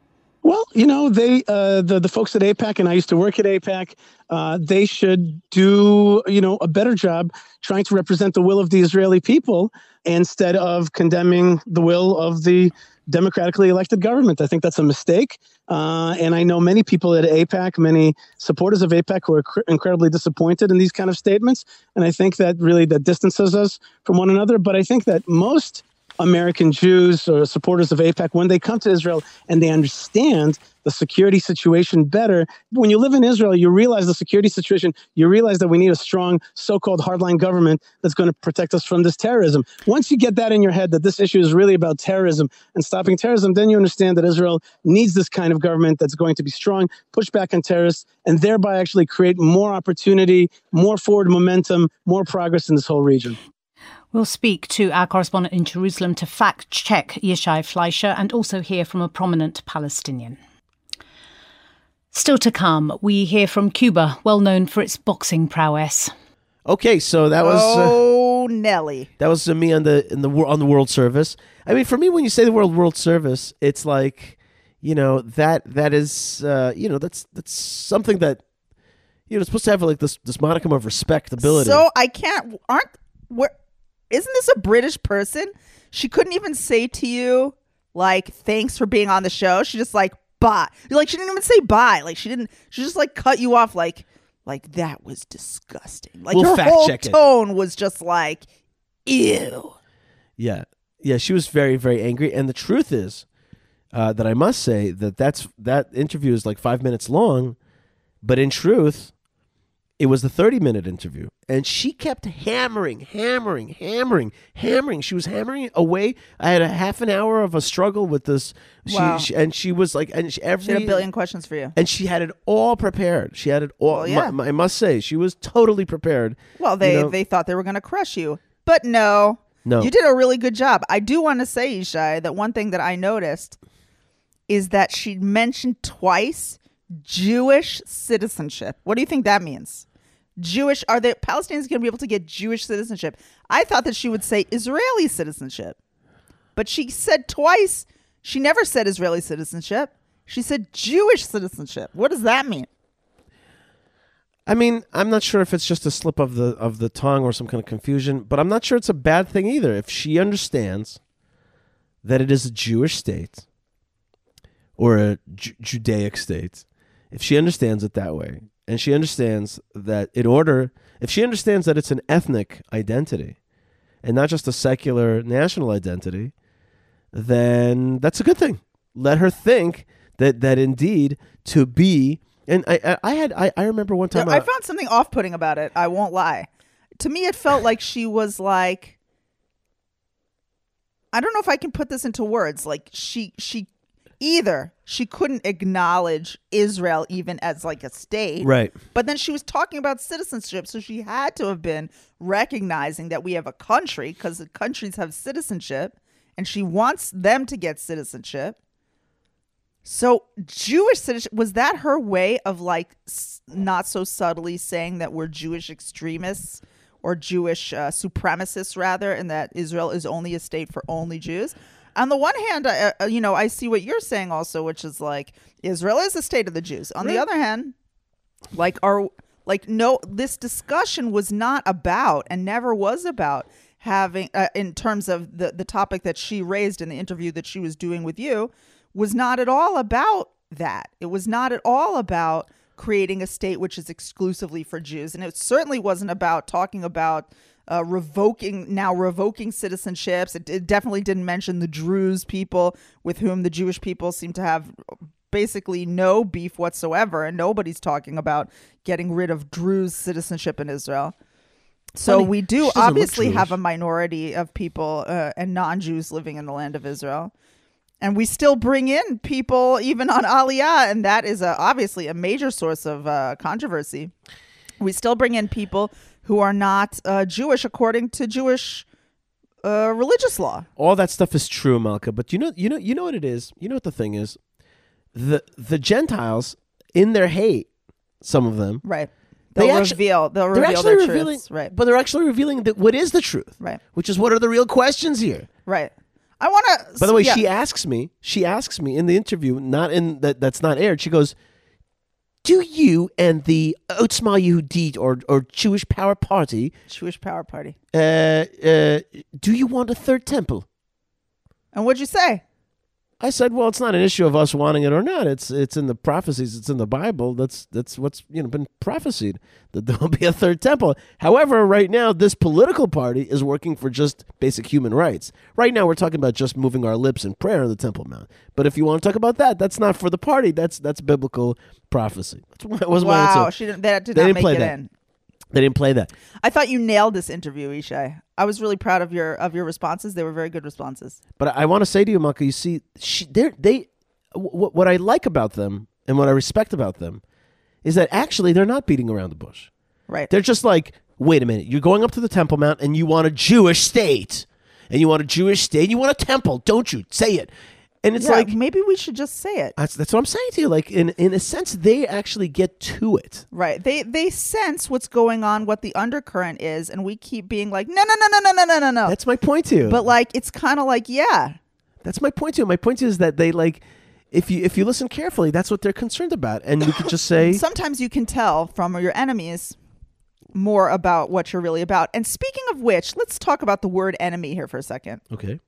Well, you know, they uh, the the folks at AIPAC, and I used to work at AIPAC. Uh, they should do you know a better job trying to represent the will of the Israeli people instead of condemning the will of the democratically elected government. I think that's a mistake, uh, and I know many people at AIPAC, many supporters of AIPAC, who are cr- incredibly disappointed in these kind of statements. And I think that really that distances us from one another. But I think that most American Jews or supporters of AIPAC, when they come to Israel and they understand the security situation better, when you live in Israel, you realize the security situation, you realize that we need a strong so called hardline government that's going to protect us from this terrorism. Once you get that in your head, that this issue is really about terrorism and stopping terrorism, then you understand that Israel needs this kind of government that's going to be strong, push back on terrorists, and thereby actually create more opportunity, more forward momentum, more progress in this whole region. We'll speak to our correspondent in Jerusalem to fact check Yishai Fleisher and also hear from a prominent Palestinian. Still to come, we hear from Cuba, well known for its boxing prowess. Okay, so that was uh, oh uh, Nelly. That was uh, me on the in the on the World Service. I mean, for me, when you say the World World Service, it's like you know that that is uh, you know that's that's something that you know it's supposed to have like this this modicum of respectability. So I can't aren't where isn't this a British person? She couldn't even say to you like thanks for being on the show. She just like bye. Like she didn't even say bye. Like she didn't. She just like cut you off. Like like that was disgusting. Like We'll her whole it. tone was just like ew. Yeah, yeah, she was very, very angry. And the truth is uh, that I must say that that's that interview is like five minutes long, but in truth, it was the thirty-minute interview, and she kept hammering, hammering, hammering, hammering. She was hammering away. I had a half an hour of a struggle with this. She, Wow. she- and she was like, and she, every She had a billion questions for you. and she had it all prepared. She had it all. Well, yeah. I must say, she was totally prepared. Well, they You know- they thought they were going to crush you, but no, No. you did a really good job. I do want to say, Yishai, that one thing that I noticed is that she mentioned twice Jewish citizenship. What do you think that means? Jewish are the Palestinians going to be able to get Jewish citizenship? I thought that she would say Israeli citizenship, but she said twice. She never said Israeli citizenship. She said Jewish citizenship. What does that mean? I mean, I'm not sure if it's just a slip of the of the tongue or some kind of confusion, but I'm not sure it's a bad thing either. If she understands that it is a Jewish state or a Ju- Judaic state, if she understands it that way, and she understands that in order, if she understands that it's an ethnic identity and not just a secular national identity, then that's a good thing. Let her think that that indeed to be. And I, I, I had, I, I remember one time. I uh, found something off putting about it. I won't lie. To me, it felt like she was like, I don't know if I can put this into words. Like she, she, either she couldn't acknowledge Israel even as like a state, Right. But then she was talking about citizenship, so she had to have been recognizing that we have a country because countries have citizenship, and she wants them to get citizenship. So Jewish citizenship was that her way of like s- not so subtly saying that we're Jewish extremists or Jewish uh, supremacists rather, and that Israel is only a state for only Jews. On the one hand, I, uh, you know, I see what you're saying also, which is like Israel is a state of the Jews. On the other hand, like our like no this discussion was not about and never was about having uh, in terms of the the topic that she raised in the interview that she was doing with you was not at all about that. It was not at all about creating a state which is exclusively for Jews. And it certainly wasn't about talking about uh, revoking now revoking citizenships it, it definitely didn't mention the Druze people with whom the Jewish people seem to have basically no beef whatsoever, and nobody's talking about getting rid of Druze citizenship in Israel. So Funny, we do obviously have a minority of people uh, and non-Jews living in the land of Israel. And we still bring in people even on Aliyah, and that is a, obviously a major source of uh, controversy. We still bring in people who are not uh, Jewish according to Jewish uh, religious law. all that stuff is true, Malkah. But you know, you know, you know what it is. You know what the thing is. The the Gentiles in their hate, some of them, Right. They They'll actu- reveal. They'll they're reveal actually their revealing, truths. Right. But they're actually revealing that what is the truth, Right. Which is what are the real questions here. Right. I want to. By the way, yeah. she asks me. She asks me in the interview, not in that. That's not aired. She goes, "Do you and the Otzma Yehudit or or Jewish Power Party, Jewish Power Party. uh, uh, do you want a third temple?" And what'd you say? I said, "Well, it's not an issue of us wanting it or not. It's it's in the prophecies. It's in the Bible. That's that's what's you know been prophesied that <laughs> there will be a third temple. However, right now this political party is working for just basic human rights. Right now, we're talking about just moving our lips in prayer on the Temple Mount. But if you want to talk about that, that's not for the party. That's that's biblical prophecy. That's what was my wow, answer. she didn't. That did They not didn't make play it that. in. They didn't play that. I thought you nailed this interview, Yishai. I was really proud of your of your responses. They were very good responses. But I, I want to say to you, Malkah, you see, she, they're, they, what, what I like about them and what I respect about them is that actually they're not beating around the bush. Right. They're just like, wait a minute, you're going up to the Temple Mount and you want a Jewish state. And you want a Jewish state, and you want a temple, don't you? Say it. And it's yeah, like, maybe we should just say it. that's, that's what I'm saying to you. Like, in, in a sense, they actually get to it. Right. They they sense what's going on, what the undercurrent is, and we keep being like, no, no, no, no, no, no, no, no, no. That's my point to you. But like, it's kind of like, yeah, That's my point to you. My point to you is that they like, if you if you listen carefully, that's what they're concerned about. And you could just <laughs> say, sometimes you can tell from your enemies more about what you're really about. And speaking of which, let's talk about the word enemy here for a second Okay.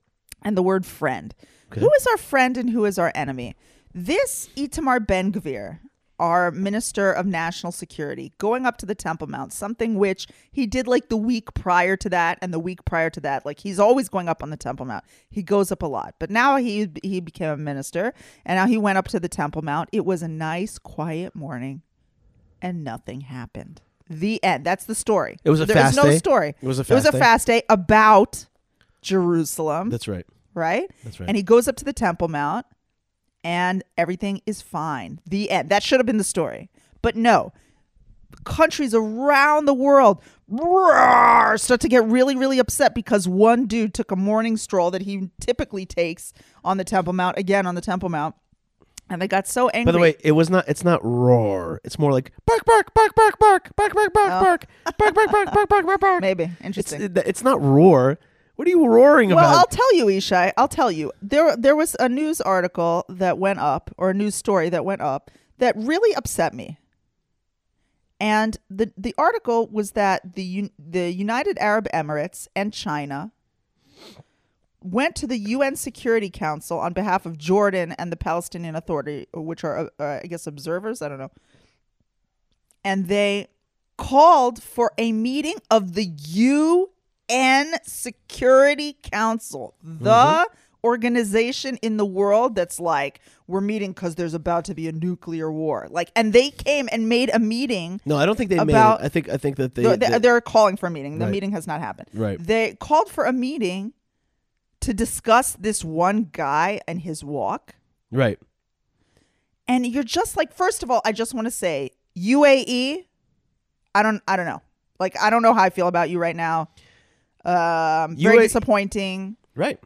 and the word friend. Okay. Who is our friend and who is our enemy? This Itamar Ben Gvir, our Minister of National Security, going up to the Temple Mount, something which he did like the week prior to that and the week prior to that. Like he's always going up on the Temple Mount. He goes up a lot. But now he he became a minister and now he went up to the Temple Mount. It was a nice quiet morning and nothing happened. The end. That's the story. It was a There fast is no day? story. It was a fast, It was fast a day? fast day about Jerusalem That's right. Right? That's right. And he goes up to the Temple Mount and everything is fine. The end. That should have been the story. But no. Countries around the world roar, start to get really, really upset because one dude took a morning stroll that he typically takes on the Temple Mount, again on the Temple Mount. And they got so angry. By the way, it was not. It's not roar. It's more like bark, bark, bark, bark, bark, bark, bark, bark, bark, bark, bark, bark, bark, bark, bark, maybe. Interesting. it- it's not roar. What are you roaring about? Well, I'll tell you, Yishai. I'll tell you. There, there was a news article that went up, or a news story that went up, that really upset me. And the the article was that the the United Arab Emirates and China went to the UN Security Council on behalf of Jordan and the Palestinian Authority, which are, uh, I guess, observers. I don't know. And they called for a meeting of the UN Security Council, the mm-hmm. organization in the world that's like, we're meeting because there's about to be a nuclear war. Like, and they came and made a meeting. no, I don't think they about- made it. I think I think that they. They're, they're, they- they're calling for a meeting. The Right. meeting has not happened. Right. They called for a meeting to discuss this one guy and his walk. right. And you're just like, first of all, I just want to say UAE. I don't, I don't know. Like, I don't know how I feel about you right now. Um, very disappointing. Right.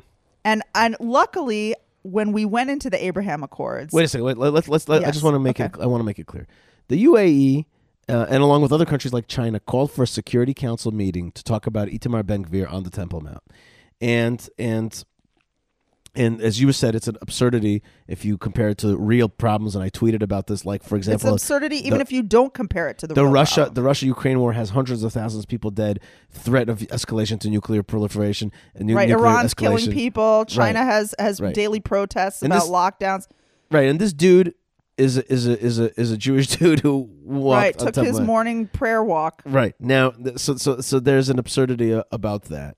And and luckily, when we went into the Abraham Accords, Wait a second. Wait, let, let's let's. Let, I just want to make it. I want to make it clear. The UAE, uh, and along with other countries like China, called for a Security Council meeting to talk about Itamar Ben Gvir on the Temple Mount, and and and as you said, it's an absurdity if you compare it to real problems. And I tweeted about this, like for it's example, absurdity, even if you don't compare it to the the real Russia problem. the Russia Ukraine war has hundreds of thousands of people dead, threat of escalation to nuclear proliferation, and nu- right? nuclear Iran's killing people. China Right. has has Right. daily protests And about this- lockdowns. Right, and this dude is a, is a is a is a Jewish <laughs> dude who walked right, took his morning prayer walk. Right now, so so so there's an absurdity uh, about that.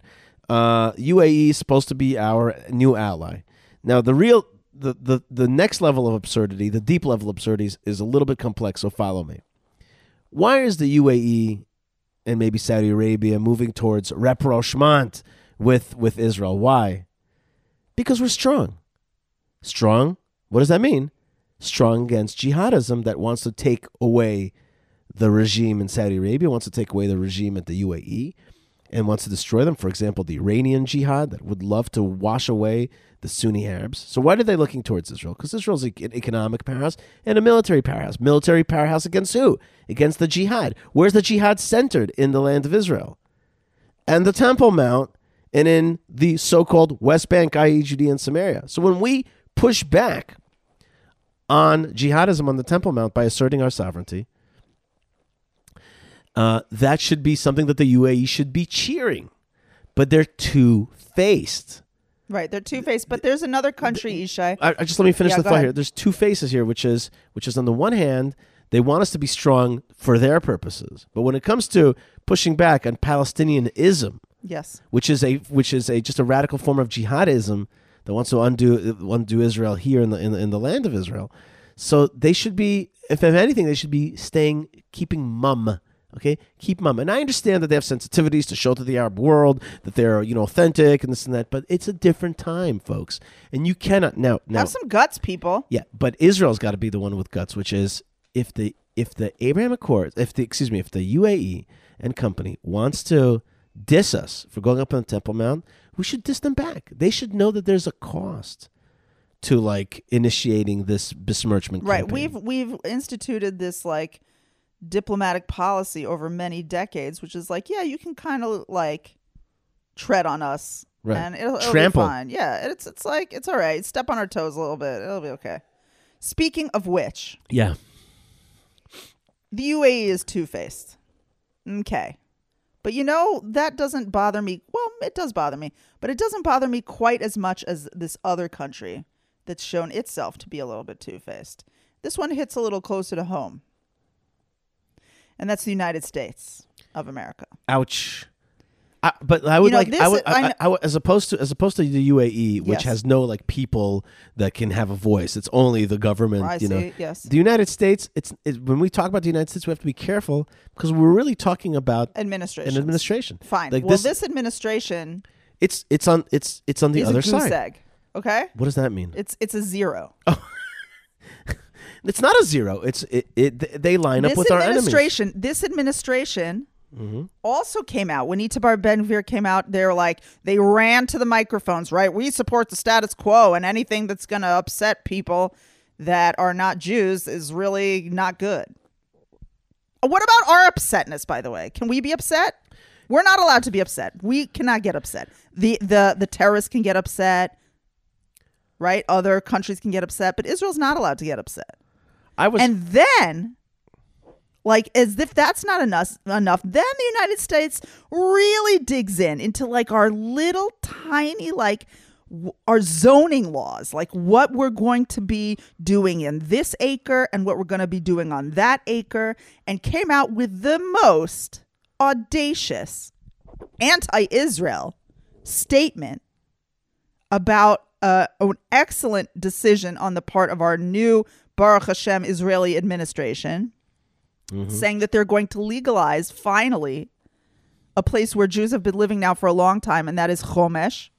Uh, UAE is supposed to be our new ally. Now, the real the, the the next level of absurdity, the deep level of absurdity, is, is a little bit complex. So follow me. Why is the UAE and maybe Saudi Arabia moving towards rapprochement with with Israel? Why? Because we're strong. Strong. What does that mean? Strong against jihadism that wants to take away the regime in Saudi Arabia, wants to take away the regime at the UAE, and wants to destroy them. For example, the Iranian jihad that would love to wash away the Sunni Arabs. So why are they looking towards Israel? Because Israel is an economic powerhouse and a military powerhouse. Military powerhouse against who? Against the jihad. Where's the jihad centered? In the land of Israel. And the Temple Mount and in the so-called West Bank, i.e. Judea and Samaria. So when we push back on jihadism on the Temple Mount by asserting our sovereignty, uh, that should be something that the UAE should be cheering. But they're two faced. Right, they're two faced. But there's another country, Yishai. I, I just let me finish Yeah, the thought ahead. here. There's two faces here, which is which is on the one hand, they want us to be strong for their purposes, but when it comes to pushing back on Palestinianism, Yes. which is a which is a just a radical form of jihadism that wants to undo undo Israel here in the in the, in the land of Israel. So they should be, if if anything, they should be staying keeping mum. Okay, keep mum. And I understand that they have sensitivities to show to the Arab world that they're you know authentic and this and that, but it's a different time, folks. And you cannot now now. Have some guts, people. Yeah, but Israel's got to be the one with guts, which is if the if the Abraham Accords, if the excuse me, if the UAE and company wants to diss us for going up on the Temple Mount, we should diss them back. They should know that there's a cost to like initiating this besmirchment. Right. campaign. We've we've instituted this like diplomatic policy over many decades, which is like, yeah, you can kind of like tread on us, Right. and it'll, it'll Trample. be fine. Yeah, it's it's like it's all right. Step on our toes a little bit. It'll be okay. Speaking of which, yeah. the UAE is two faced. Okay. But you know, that doesn't bother me. Well, it does bother me, but it doesn't bother me quite as much as this other country that's shown itself to be a little bit two faced. This one hits a little closer to home, and that's the United States of America. Ouch. I, but I would know, like this I would is- I I, kn- I would- as opposed to as opposed to the UAE, which Yes. has no like people that can have a voice. It's only the government. I you know, see, yes. the United States. It's it, when we talk about the United States, we have to be careful because we're really talking about Administration. an administration. Fine. Like well, this, this, administration it's it's on it's it's on the is other a goose side. egg. Okay. What does that mean? It's it's a zero. Oh. <laughs> It's not a zero. It's it. it they line up this with our enemies. Mm-hmm. administration, this administration also came out when Itamar Ben Gvir came out. They're like they ran to the microphones, right? We support the status quo, and anything that's going to upset people that are not Jews is really not good. What about our upsetness? By the way, can we be upset? We're not allowed to be upset. We cannot get upset. the the The terrorists can get upset, right? Other countries can get upset, but Israel's not allowed to get upset. I was And then, like, as if that's not enough, enough, then the United States really digs in into like our little tiny, like, our zoning laws, like what we're going to be doing in this acre and what we're going to be doing on that acre, and came out with the most audacious anti Israel statement about uh, an excellent decision on the part of our new Baruch Hashem Israeli administration, saying that they're going to legalize finally a place where Jews have been living now for a long time, and that is Chomesh.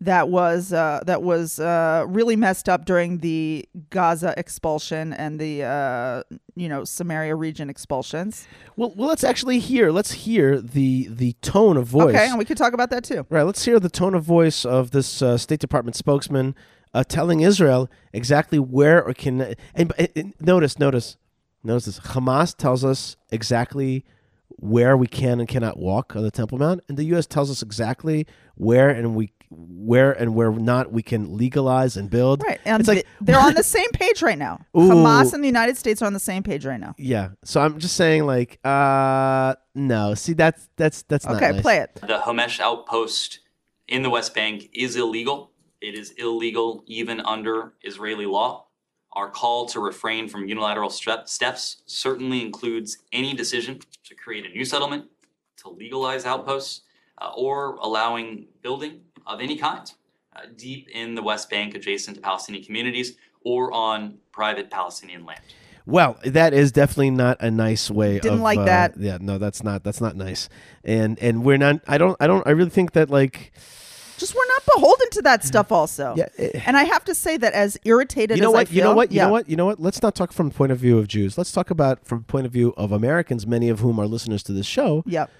That was uh, that was uh, really messed up during the Gaza expulsion and the uh, you know Samaria region expulsions. well. Well, let's actually hear. Let's hear the the tone of voice. Okay, and we could talk about that too. Right. Let's hear the tone of voice of this uh, State Department spokesman uh, telling Israel exactly where or can. And, and- and notice, notice, notice this. Hamas tells us exactly where we can and cannot walk on the Temple Mount, and the U.S. tells us exactly where and we where and where not we can legalize and build. Right, and it's like they're on the same page right now. Ooh. Hamas and the United States are on the same page right now. yeah. So I'm just saying, like, uh, no. See, that's that's that's not Okay, nice. play it. The Homesh outpost in the West Bank is illegal. It is illegal even under Israeli law. Our call to refrain from unilateral step- steps certainly includes any decision to create a new settlement, to legalize outposts, uh, or allowing building of any kind uh, deep in the West Bank adjacent to Palestinian communities or on private Palestinian land. Well, that is definitely not a nice way. Didn't of, like uh, that. Yeah, no, that's not that's not nice. And and we're not. I don't. I don't. I really think that like Just we're not beholden to that stuff. Also, Yeah, eh. and I have to say that as irritated you know as what I you know what you yeah. know what you know what. Let's not talk from point of view of Jews. Let's talk about from point of view of Americans, many of whom are listeners to this show. Yep.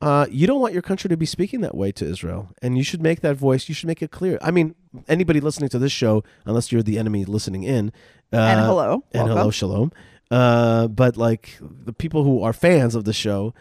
Uh, you don't want your country to be speaking that way to Israel, and you should make that voice. You should make it clear. I mean, anybody listening to this show, unless you're the enemy listening in, uh, And hello. and Welcome. hello, shalom. Uh, but like the people who are fans of the show,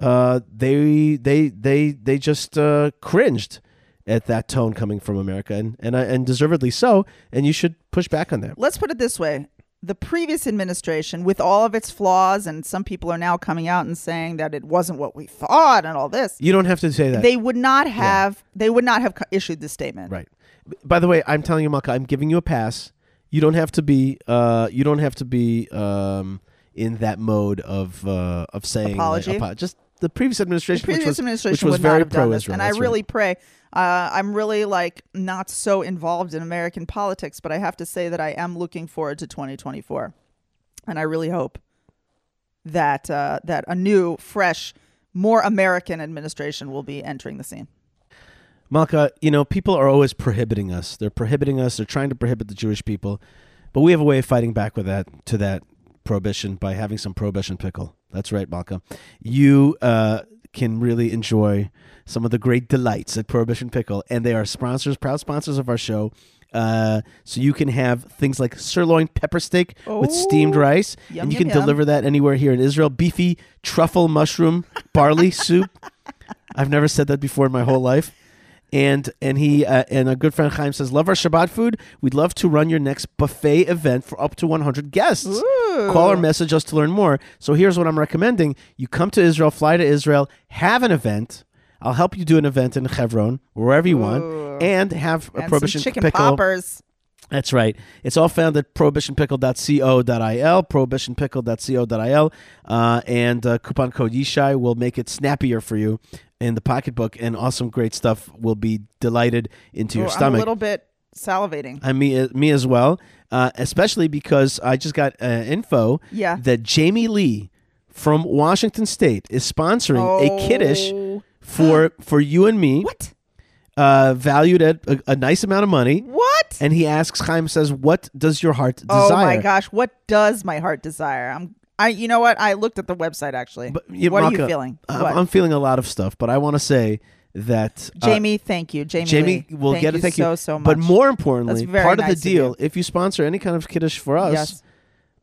uh, they they they they just uh, cringed at that tone coming from America, and and I, and deservedly so. And you should push back on that. Let's put it this way: the previous administration, with all of its flaws, and some people are now coming out and saying that it wasn't what we thought, and all this, You don't have to say that. they would not have they would not have issued this statement. Right. By the way, I'm telling you, Malkah, I'm giving you a pass. You don't have to be. Uh, you don't have to be um, in that mode of uh, of saying like, Apology? apo- just the previous The administration, previous which was, administration which was very not have done this, pro-Israel. and I That's right. really pray. Uh, I'm really like not so involved in American politics, but I have to say that I am looking forward to 2024, and I really hope that uh, that a new, fresh, more American administration will be entering the scene. Malkah, you know, people are always prohibiting us. They're prohibiting us. They're trying to prohibit the Jewish people, but we have a way of fighting back with that to that prohibition by having some prohibition pickle. That's right, Malkah. You uh, can really enjoy some of the great delights at Prohibition Pickle, and they are sponsors, proud sponsors of our show. Uh, so you can have things like sirloin pepper steak with steamed Oh, rice, yum, and you yum, can yum. deliver that anywhere here in Israel. Beefy truffle mushroom barley <laughs> soup. I've never said that before in my whole life. And and he uh, and a good friend Chaim says, "Love our Shabbat food. We'd love to run your next buffet event for up to 100 guests. Call or message us to learn more." So here's what I'm recommending: you come to Israel, fly to Israel, have an event. I'll help you do an event in Hebron, wherever you want, and have a and prohibition chicken pickle. poppers. That's right. It's all found at prohibitionpickle.co.il, prohibitionpickle.co.il, uh, and uh, coupon code Yishai will make it snappier for you in the pocketbook, and awesome, great stuff will be delighted into your Ooh, I'm stomach. a little bit salivating. I me me as well, uh, especially because I just got uh, info Yeah. that Jamie Lee from Washington State is sponsoring a kiddush Oh. for for you and me, What? Uh, valued at a, a nice amount of money. What? And he asks, Chaim says, "What does your heart desire?" Oh my gosh, what does my heart desire? I'm I you know what? I looked at the website actually. But, you- what are you feeling? I'm, I'm feeling a lot of stuff, but I want to say that uh, Jamie, thank you. Jamie Jamie will thank get you it. Thank so, you. so much. But more importantly, part nice of of the deal, if you sponsor any kind of kiddush for us, Yes.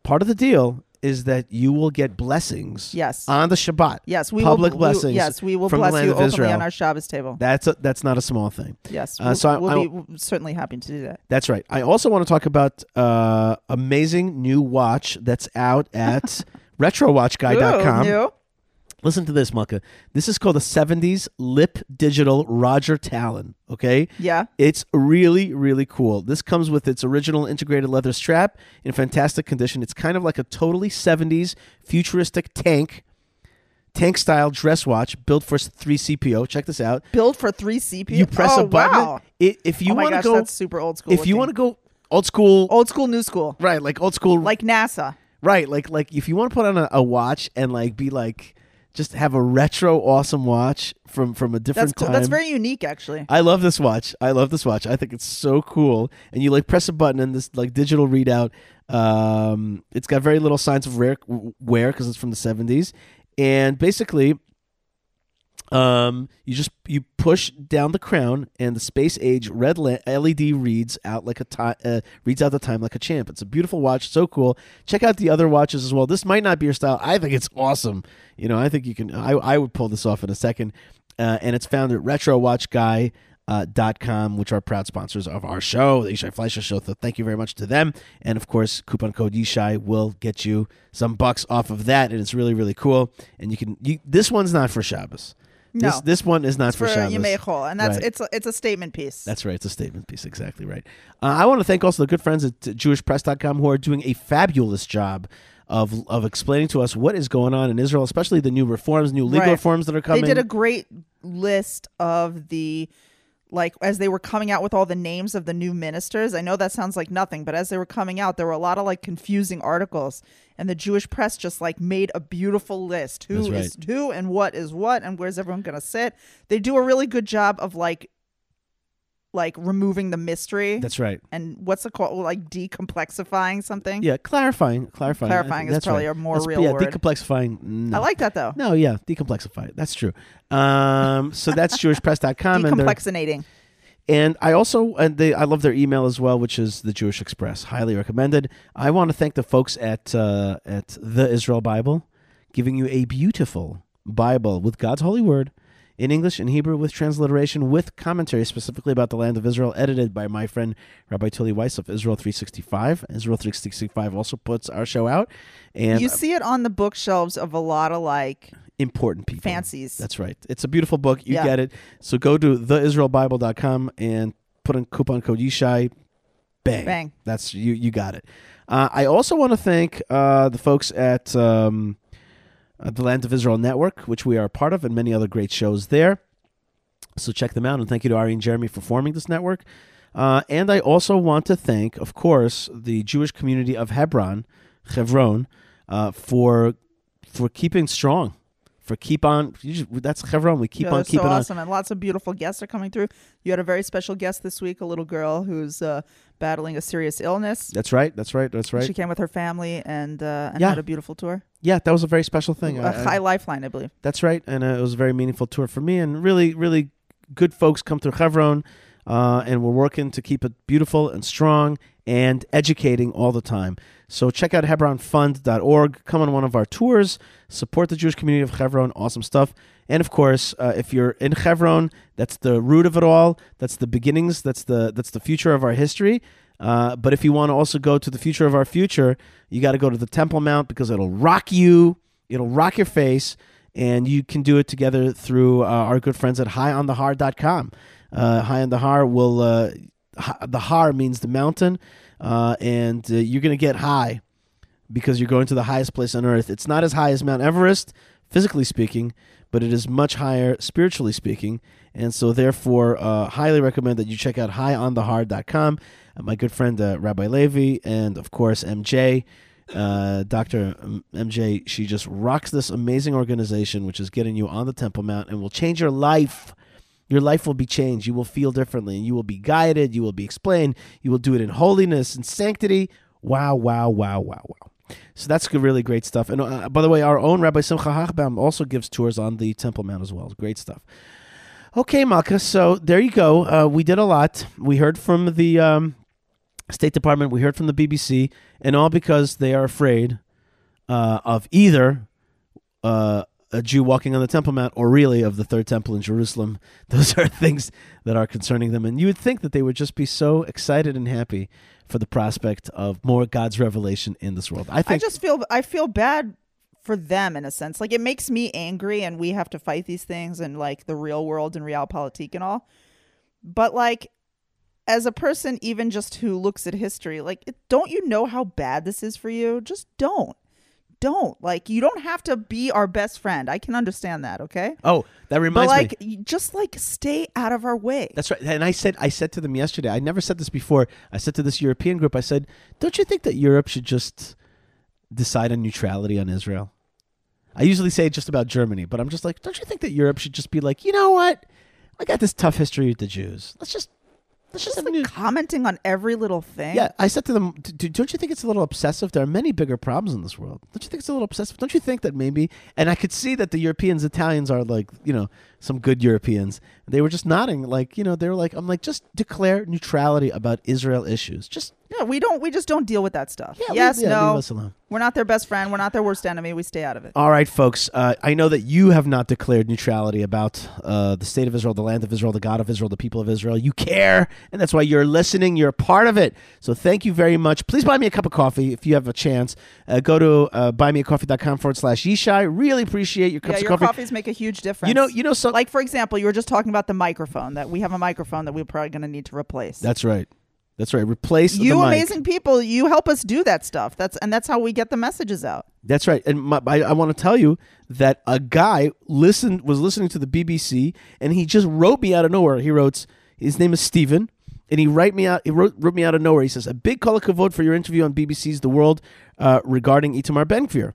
part of the deal is that you will get blessings. Yes. On the Shabbat. Yes, we public will, we- blessings. yes, we will from bless the land you of openly Israel. on our Shabbos table. That's a, that's not a small thing. yes, Uh, we'll, so I- we'll I- be certainly happy to do that. That's right. I also want to talk about uh, amazing new watch that's out at <laughs> retrowatchguy.com. Ooh, new. Listen to this, Malkah. This is called the 70s Lip Digital Roger Tallon. Okay? Yeah. It's really, really cool. This comes with its original integrated leather strap in fantastic condition. It's kind of like a totally 70s futuristic tank, tank style dress watch built for 3 CPO. Check this out. Build for 3CPO. You press oh, a button. Wow. It, if you oh want to go, that's super old school. if you want to go old school, old school, new school, right, like old school, like NASA. Right, like like if you want to put on a, a watch and like be like just have a retro awesome watch from from a different That's cool. time. That's very unique, actually. I love this watch. I love this watch. I think it's so cool. And you like press a button and this like digital readout. Um, it's got very little signs of rare wear because it's from the seventies. And basically, um, you just you push down the crown and the space age red LED reads out like a time uh, reads out the time like a champ. It's a beautiful watch, so cool. Check out the other watches as well. This might not be your style. I think it's awesome. You know, I think you can. I I would pull this off in a second. Uh, and it's found at RetroWatchGuy. Uh, which are proud sponsors of our show, the Yishai Fleisher Show. So thank you very much to them. And of course, coupon code Yishai will get you some bucks off of that, and it's really really cool. And you can you, this one's not for Shabbos. No. This this one is not It's for, for Shabbos. Chol, and that's Right. it's a, it's a statement piece. That's right. It's a statement piece. Exactly right. Uh, I want to thank also the good friends at JewishPress.com who are doing a fabulous job of of explaining to us what is going on in Israel, especially the new reforms, new legal Right. reforms that are coming. They did a great list of the like as they were coming out with all the names of the new ministers. I know that sounds like nothing, but as they were coming out, there were a lot of like confusing articles, and the Jewish press just like made a beautiful list. Who That's is who and what is what and where's everyone going to sit? They do a really good job of like like removing the mystery. That's right. and what's it called? Like decomplexifying something. Yeah, clarifying, clarifying. Clarifying is probably right. a more That's- real yeah, word. decomplexifying. No. I like that though. No, yeah, decomplexify. That's true. Um, so that's JewishPress.com, and they're- Decomplexinating. And I also and they I love their email as well, which is the Jewish Express. Highly recommended. I want to thank the folks at uh, at the Israel Bible, giving you a beautiful Bible with God's holy word in English and Hebrew with transliteration with commentary specifically about the land of Israel, edited by my friend Rabbi Tuly Weiss of Israel 365. Israel 365 also puts our show out, and you see it on the bookshelves of a lot of like important people. fancies. That's right. It's a beautiful book. You Yeah. get it. So go to theisraelbible.com and put in coupon code Yishai. Bang. Bang. That's you. You got it. Uh, I also want to thank uh, the folks at um, uh, the Land of Israel Network, which we are a part of, and many other great shows there. So check them out, and thank you to Ari and Jeremy for forming this network. Uh, and I also want to thank, of course, the Jewish community of Hebron, Hebron, uh, for for keeping strong, for keep on. You just, that's Hebron. We keep Yeah, on keeping so on. awesome, and lots of beautiful guests are coming through. You had a very special guest this week, a little girl who's uh, battling a serious illness. That's right. That's right. That's right. She came with her family and uh, and Yeah. had a beautiful tour. yeah, that was a very special thing. A I- I- Chai Lifeline, I believe. That's right, and uh, it was a very meaningful tour for me, and really, really good folks come through Chevron. uh, and we're working to keep it beautiful and strong and educating all the time. So check out HebronFund.org. Come on one of our tours. Support the Jewish community of Hebron. Awesome stuff. And of course, uh, if you're in Hebron, that's the root of it all. That's the beginnings. That's the that's the future of our history. Uh, but if you want to also go to the future of our future, you got to go to the Temple Mount because it'll rock you. It'll rock your face, and you can do it together through uh, our good friends at highonthehar.com. Uh, High on the Har will uh, the Har means the mountain, uh, and uh, you're going to get high because you're going to the highest place on earth. It's not as high as Mount Everest, physically speaking, but it is much higher spiritually speaking. And so, therefore, uh, highly recommend that you check out highonthehar.com. Uh, my good friend uh, Rabbi Levy, and of course, MJ. Uh, Dr. MJ, she just rocks this amazing organization, which is getting you on the Temple Mount and will change your life your life will be changed. You will feel differently. You will be guided. You will be explained. You will do it in holiness and sanctity. Wow, wow, wow, wow, wow. So that's really great stuff. And uh, by the way, our own Rabbi Simcha Hochbaum also gives tours on the Temple Mount as well. Great stuff. Okay, Malkah. So there you go. Uh, we did a lot. We heard from the um, State Department. We heard from the BBC, and all because they are afraid uh, of either uh, a Jew walking on the Temple Mount, or really of the Third Temple in Jerusalem. <laughs> Those are things that are concerning them. And you would think that they would just be so excited and happy for the prospect of more God's revelation in this world. I think. I just feel I feel bad for them in a sense. Like it makes me angry, and we have to fight these things and like the real world and realpolitik and all. But like, as a person, even just who looks at history, like, don't you know how bad this is for you? Just don't don't. Like you don't have to be our best friend. I can understand that, okay? Oh, that reminds but like, me. just like stay out of our way. That's right. And I said I said to them yesterday. I never said this before. I said to this European group. I said, "Don't you think that Europe should just decide on neutrality on Israel?" I usually say just about Germany, but I'm just like, "Don't you think that Europe should just be like, you know what? I got this tough history with the Jews. Let's just Let's just, like commenting on every little thing. Yeah, I said to them, "Don't you think it's a little obsessive? There are many bigger problems in this world. Don't you think it's a little obsessive? Don't you think that maybe?" And I could see that the Europeans, Italians, are like, you know, some good Europeans. They were just nodding, like, you know, they were like, "I'm like, just declare neutrality about Israel issues. Just yeah, we don't. We just don't deal with that stuff. Yeah, yes, leave, yeah, no. Leave us alone. We're not their best friend. We're not their worst enemy. We stay out of it. All right, folks. Uh, I know that you have not declared neutrality about uh, the state of Israel, the land of Israel, the God of Israel, the people of Israel. You care, and that's why you're listening. You're a part of it. So thank you very much. Please buy me a cup of coffee if you have a chance. Uh, go to uh, buymeacoffee.com forward slash Yishai. Really appreciate your cups yeah, of your coffee. coffees make a huge difference. You know, you know, so like for example, you were just talking about the microphone that we have a microphone that we're probably going to need to replace. That's right. That's right. Replace you, the mic. amazing people. You help us do that stuff. That's and that's how we get the messages out. That's right. And my, I, I want to tell you that a guy listened was listening to the BBC, and he just wrote me out of nowhere. He wrote, his name is Stephen, and he write me out. He wrote, wrote me out of nowhere. He says, "A big call of vote for your interview on BBC's The World uh, regarding Itamar Ben Gvir."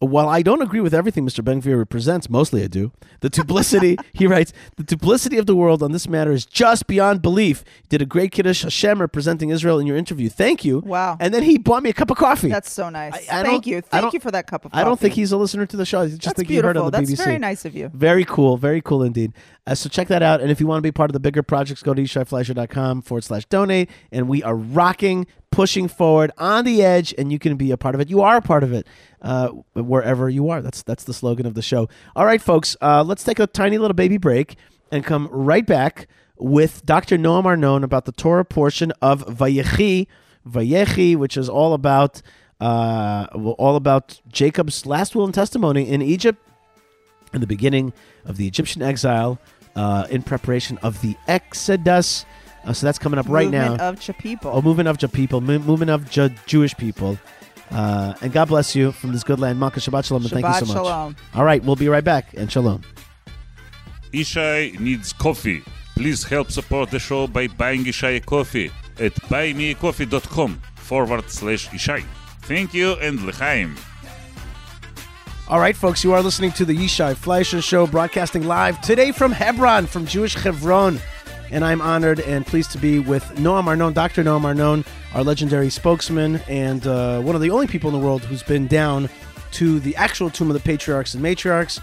While I don't agree with everything Mr. Ben represents, mostly I do, the duplicity, he writes, the duplicity of the world on this matter is just beyond belief. You did a great Kiddush Hashem representing Israel in your interview. Thank you. Wow. And then he bought me a cup of coffee. That's so nice. I, I Thank you. Thank you for that cup of coffee. I don't think he's a listener to the show. I just That's think beautiful. he heard on the That's BBC. very nice of you. Very cool. Very cool indeed. Uh, so check that out. And if you want to be part of the bigger projects, go to yishaifleisher.com forward slash donate. And we are rocking, pushing forward on the edge, and you can be a part of it. You are a part of it uh, wherever you are. That's that's the slogan of the show. All right, folks, uh, let's take a tiny little baby break and come right back with Dr. Noam Arnon about the Torah portion of Vayechi, Vayechi, which is all about uh, all about Jacob's last will and testimony in Egypt in the beginning of the Egyptian exile uh, in preparation of the Exodus. Uh, so that's coming up right movement now. of Jah people. Oh, movement of Jah people, mo- movement of Jah Jewish people. Uh, and God bless you from this good land. Malkah Shabbat Shalom, and thank you so much. shalom. All right, we'll be right back, and Shalom. Yishai needs coffee. Please help support the show by buying Yishai a coffee at buymeacoffee.com forward slash Yishai. Thank you and l'chaim. All right, folks, you are listening to the Yishai Fleisher Show, broadcasting live today from Hebron, from Jewish Hebron. And I'm honored and pleased to be with Noam Arnon, Dr. Noam Arnon, our legendary spokesman, and uh, one of the only people in the world who's been down to the actual tomb of the patriarchs and matriarchs,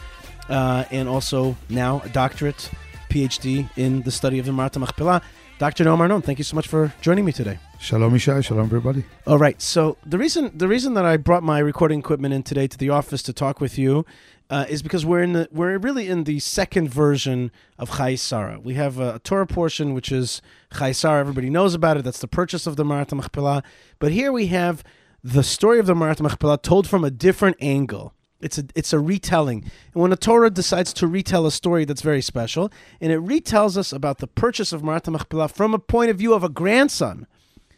uh, and also now a doctorate, PhD in the study of the Ma'arat Machpelah. Dr. Noam Arnon, thank you so much for joining me today. Shalom Yishai, shalom everybody. All right, so the reason the reason that I brought my recording equipment in today to the office to talk with you uh, is because we're in the we're really in the second version of Chayei Sarah. We have a, a Torah portion which is Chayei Sarah. Everybody knows about it. That's the purchase of the Marat Machpelah. But here we have the story of the Marat Machpelah told from a different angle. It's a it's a retelling. And when a Torah decides to retell a story that's very special, and it retells us about the purchase of Marat Machpelah from a point of view of a grandson,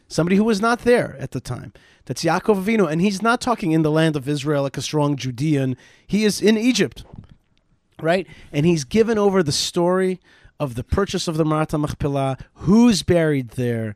somebody who was not there at the time. That's Yaakov Avinu, and he's not talking in the land of Israel like a strong Judean. He is in Egypt, right? And he's given over the story of the purchase of the Marat Machpelah, who's buried there,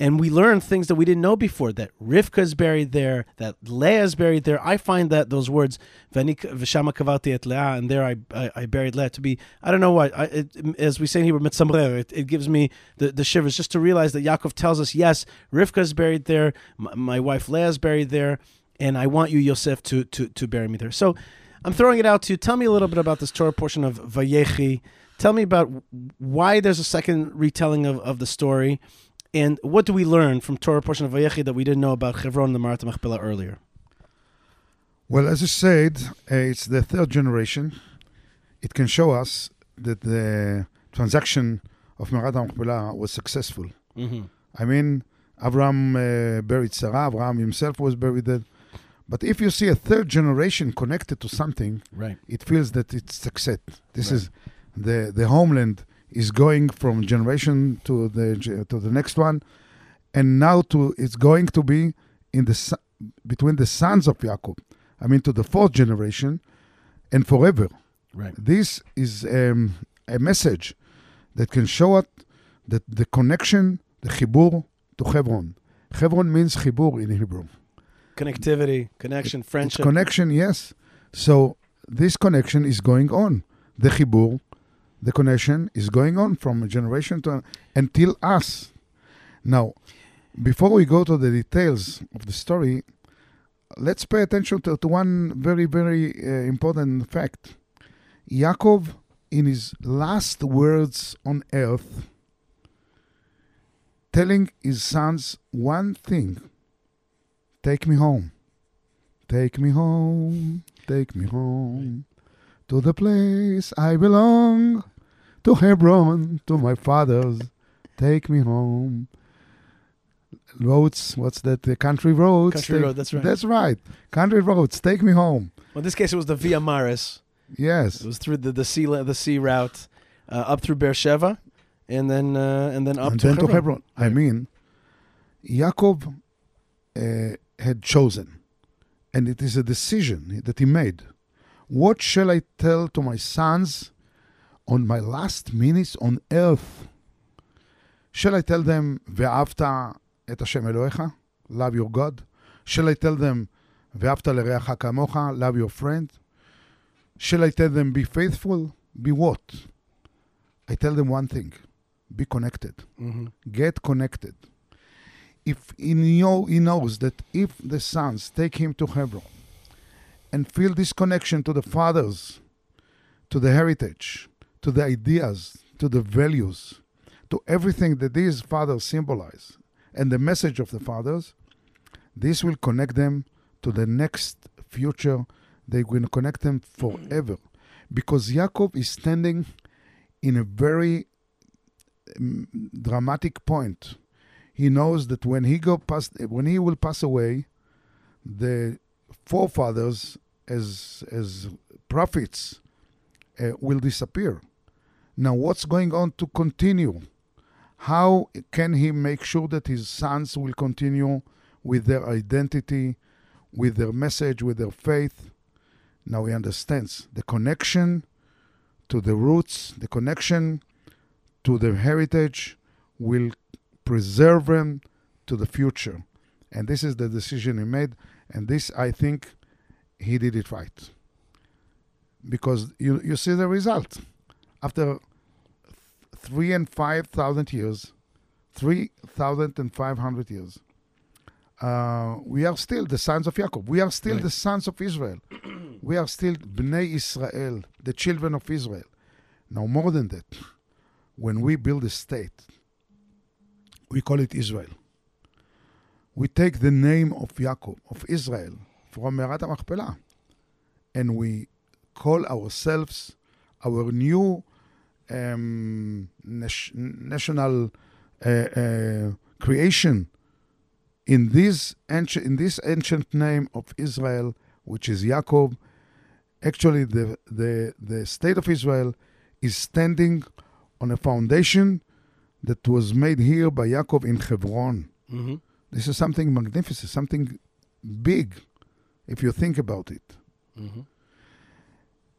and we learn things that we didn't know before that Rivka is buried there, that Leah is buried there. I find that those words, Veshama kavalti et Leah, and there I, I, I, buried Leah, to be, I don't know why, I, it, as we say in Hebrew, it, it gives me the, the shivers just to realize that Yaakov tells us, yes, Rivka is buried there, my, my wife Leah is buried there, and I want you, Yosef, to, to, to bury me there. So I'm throwing it out to you. Tell me a little bit about this Torah portion of Vayechi. Tell me about why there's a second retelling of, of the story and what do we learn from Torah portion of Vayechi that we didn't know about Chevron and the Ma'arat Machpelah earlier? Well, as you said, uh, it's the third generation. It can show us that the transaction of Ma'arat Machpelah was successful. Mm-hmm. I mean, Abraham uh, buried Sarah, Abraham himself was buried there. But if you see a third generation connected to something, right. it feels that it's success. This right. is the, the homeland is going from generation to the to the next one, and now to it's going to be in the between the sons of Yaakov. I mean, to the fourth generation, and forever. Right. This is um, a message that can show us that the connection, the chibur to Hebron. Hebron means chibur in Hebrew. Connectivity, connection, friendship. It's connection, yes. So this connection is going on. The chibur the connection is going on from generation to until us. Now, before we go to the details of the story, let's pay attention to, to one very, very uh, important fact. Yaakov, in his last words on earth, telling his sons one thing take me home. Take me home. Take me home to the place I belong, to Hebron, to my fathers. Take me home. Roads, what's that? The country roads. Country take, road, that's right. That's right. Country roads, take me home. Well, in this case, it was the Via Maris. Yes. It was through the, the sea the sea route uh, up through Beersheba, and then uh, and then up and to then Hebron. to Hebron. I mean, Yaakov uh, had chosen, and it is a decision that he made. What shall I tell to my sons on my last minutes on earth? Shall I tell them, ואהבת את השם אלוהיך? Love your God. Shall I tell them, ואהבת לרעך כמוך? Love your friend. Shall I tell them, be faithful? Be what? I tell them one thing be connected. Mm-hmm. Get connected. If he, know, he knows that if the sons take him to Hebron, and feel this connection to the fathers, to the heritage, to the ideas, to the values, to everything that these fathers symbolize, and the message of the fathers, this will connect them to the next future. They will connect them forever. Because Yaakov is standing in a very um, dramatic point. He knows that when he go past, when he will pass away, the forefathers as as prophets uh, will disappear. Now, what's going on to continue? How can he make sure that his sons will continue with their identity, with their message, with their faith? Now he understands the connection to the roots, the connection to their heritage will preserve them to the future. And this is the decision he made. And this, I think, he did it right. Because you, you see the result. After three and five thousand years, three thousand and five hundred years, uh, we are still the sons of Jacob. We are still right. the sons of Israel. <clears throat> we are still Bnei Israel, the children of Israel. Now, more than that, when we build a state, we call it Israel. We take the name of Yaakov, of Israel, from Ma'arat Machpelah, and we call ourselves our new um, national uh, uh, creation in this ancient in this ancient name of Israel, which is Yaakov. Actually, the the the state of Israel is standing on a foundation that was made here by Yaakov in Hebron. Mm-hmm. This is something magnificent, something big, if you think about it. Mm-hmm.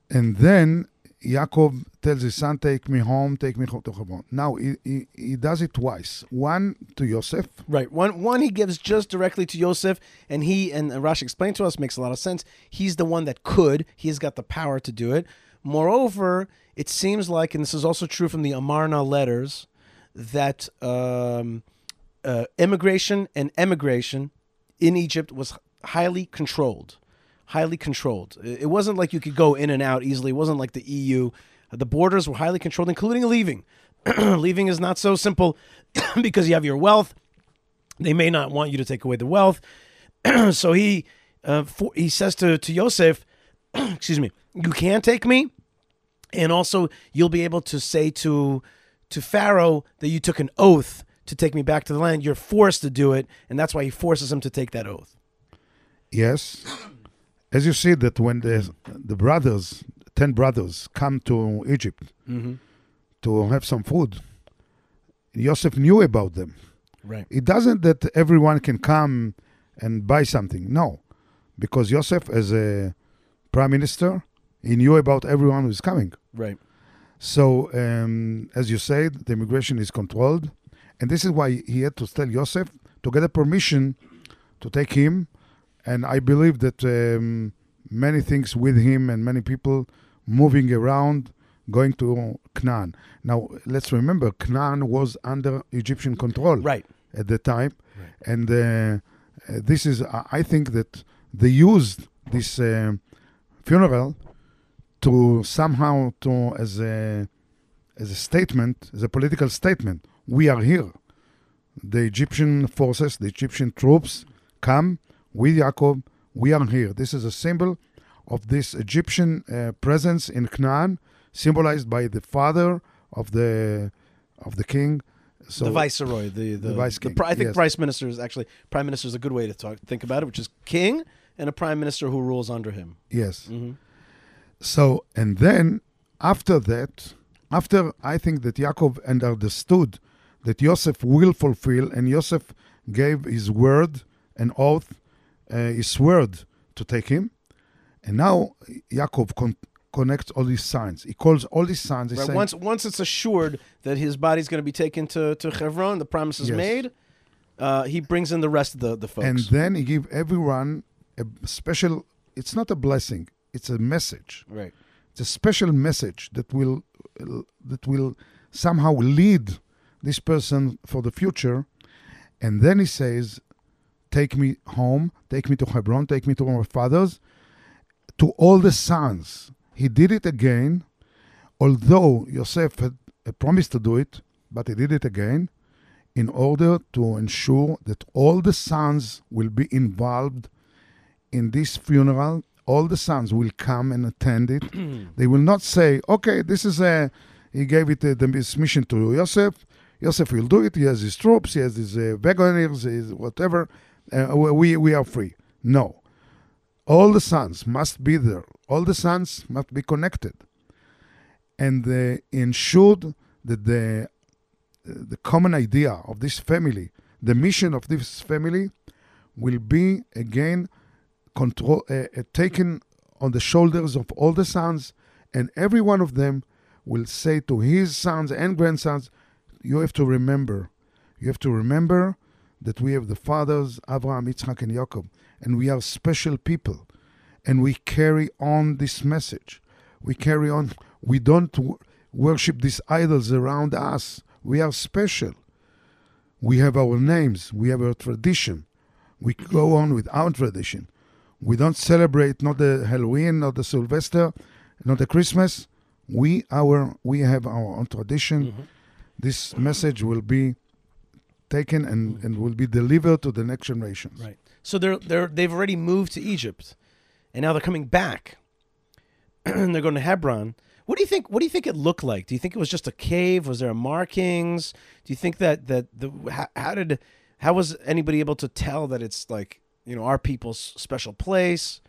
And then Yaakov tells his son, Take me home, take me home to Hebron. Now, he, he, he does it twice. One to Yosef. Right. One one he gives just directly to Yosef, and he and Rashi explained to us makes a lot of sense. He's the one that could. He's got the power to do it. Moreover, it seems like, and this is also true from the Amarna letters, that um, uh, immigration and emigration in Egypt was highly controlled. Highly controlled. It wasn't like you could go in and out easily. It wasn't like the EU. The borders were highly controlled, including leaving. <clears throat> leaving is not so simple <clears throat> because you have your wealth. They may not want you to take away the wealth. <clears throat> so he uh, for, he says to to Yosef, excuse me, you can take me, and also you'll be able to say to to Pharaoh that you took an oath to take me back to the land. You're forced to do it, and that's why he forces him to take that oath. Yes. As you see that when the the brothers, ten brothers, come to Egypt Mm-hmm. to have some food, Yosef knew about them. Right. It doesn't that everyone can come and buy something. No, because Yosef, as a prime minister, he knew about everyone who's coming. Right. So, um, as you said, the immigration is controlled, and this is why he had to tell Yosef to get a permission to take him. And I believe that um, many things with him and many people moving around, going to Canaan. Now, let's remember, Canaan was under Egyptian control Right. at the time, and uh, uh, this is I I think that they used this uh, funeral to somehow to as a as a statement, as a political statement. We are here. The Egyptian forces, the Egyptian troops, come with Jacob. We are here. This is a symbol of this Egyptian uh, presence in Canaan, symbolized by the father of the of the king. So the viceroy, the the, the vice king, pri- I think yes. prime minister is actually prime minister is a good way to talk think about it, which is king and a prime minister who rules under him. yes. Mm-hmm. So, and then after that, after I think that Yaakov and understood that Joseph will fulfill, and Joseph gave his word, and oath, uh, his word to take him. And now Yaakov con- connects all these signs. He calls all these signs. Right. saying, Once once it's assured that his body's going to be taken to to Hebron, the promise is Yes. made. Uh, he brings in the rest of the the folks. and then he give everyone a special. It's not a blessing. It's a message. right. It's a special message that will that will somehow lead this person for the future. And then he says, "Take me home. Take me to Hebron. Take me to my fathers, to all the sons." He did it again, although Yosef had uh, promised to do it, but he did it again in order to ensure that all the sons will be involved in this funeral. All the sons will come and attend it. <clears throat> they will not say, "Okay, this is a." He gave it uh, the this mission to Yosef. Yosef will do it. He has his troops. He has his uh, wagoners. His whatever. Uh, we we are free. No, all the sons must be there. All the sons must be connected, and uh, ensured that the the common idea of this family, the mission of this family, will be again control uh, uh, taken on the shoulders of all the sons, and every one of them will say to his sons and grandsons, "You have to remember, you have to remember that we have the fathers Abraham, Yitzchak, and Jacob, and we are special people, and we carry on this message. We carry on. We don't w- worship these idols around us. We are special. We have our names. We have our tradition. We go on with our tradition. We don't celebrate not the Halloween, not the Sylvester, not the Christmas. We our we have our own tradition. Mm-hmm. This message will be taken and, and will be delivered to the next generations. Right. So they're they're they've already moved to Egypt, and now they're coming back. <clears throat> and they're going to Hebron. What do you think? What do you think it looked like? Do you think it was just a cave? Was there markings? Do you think that that the how, how did how was anybody able to tell that it's like you know our people's special place?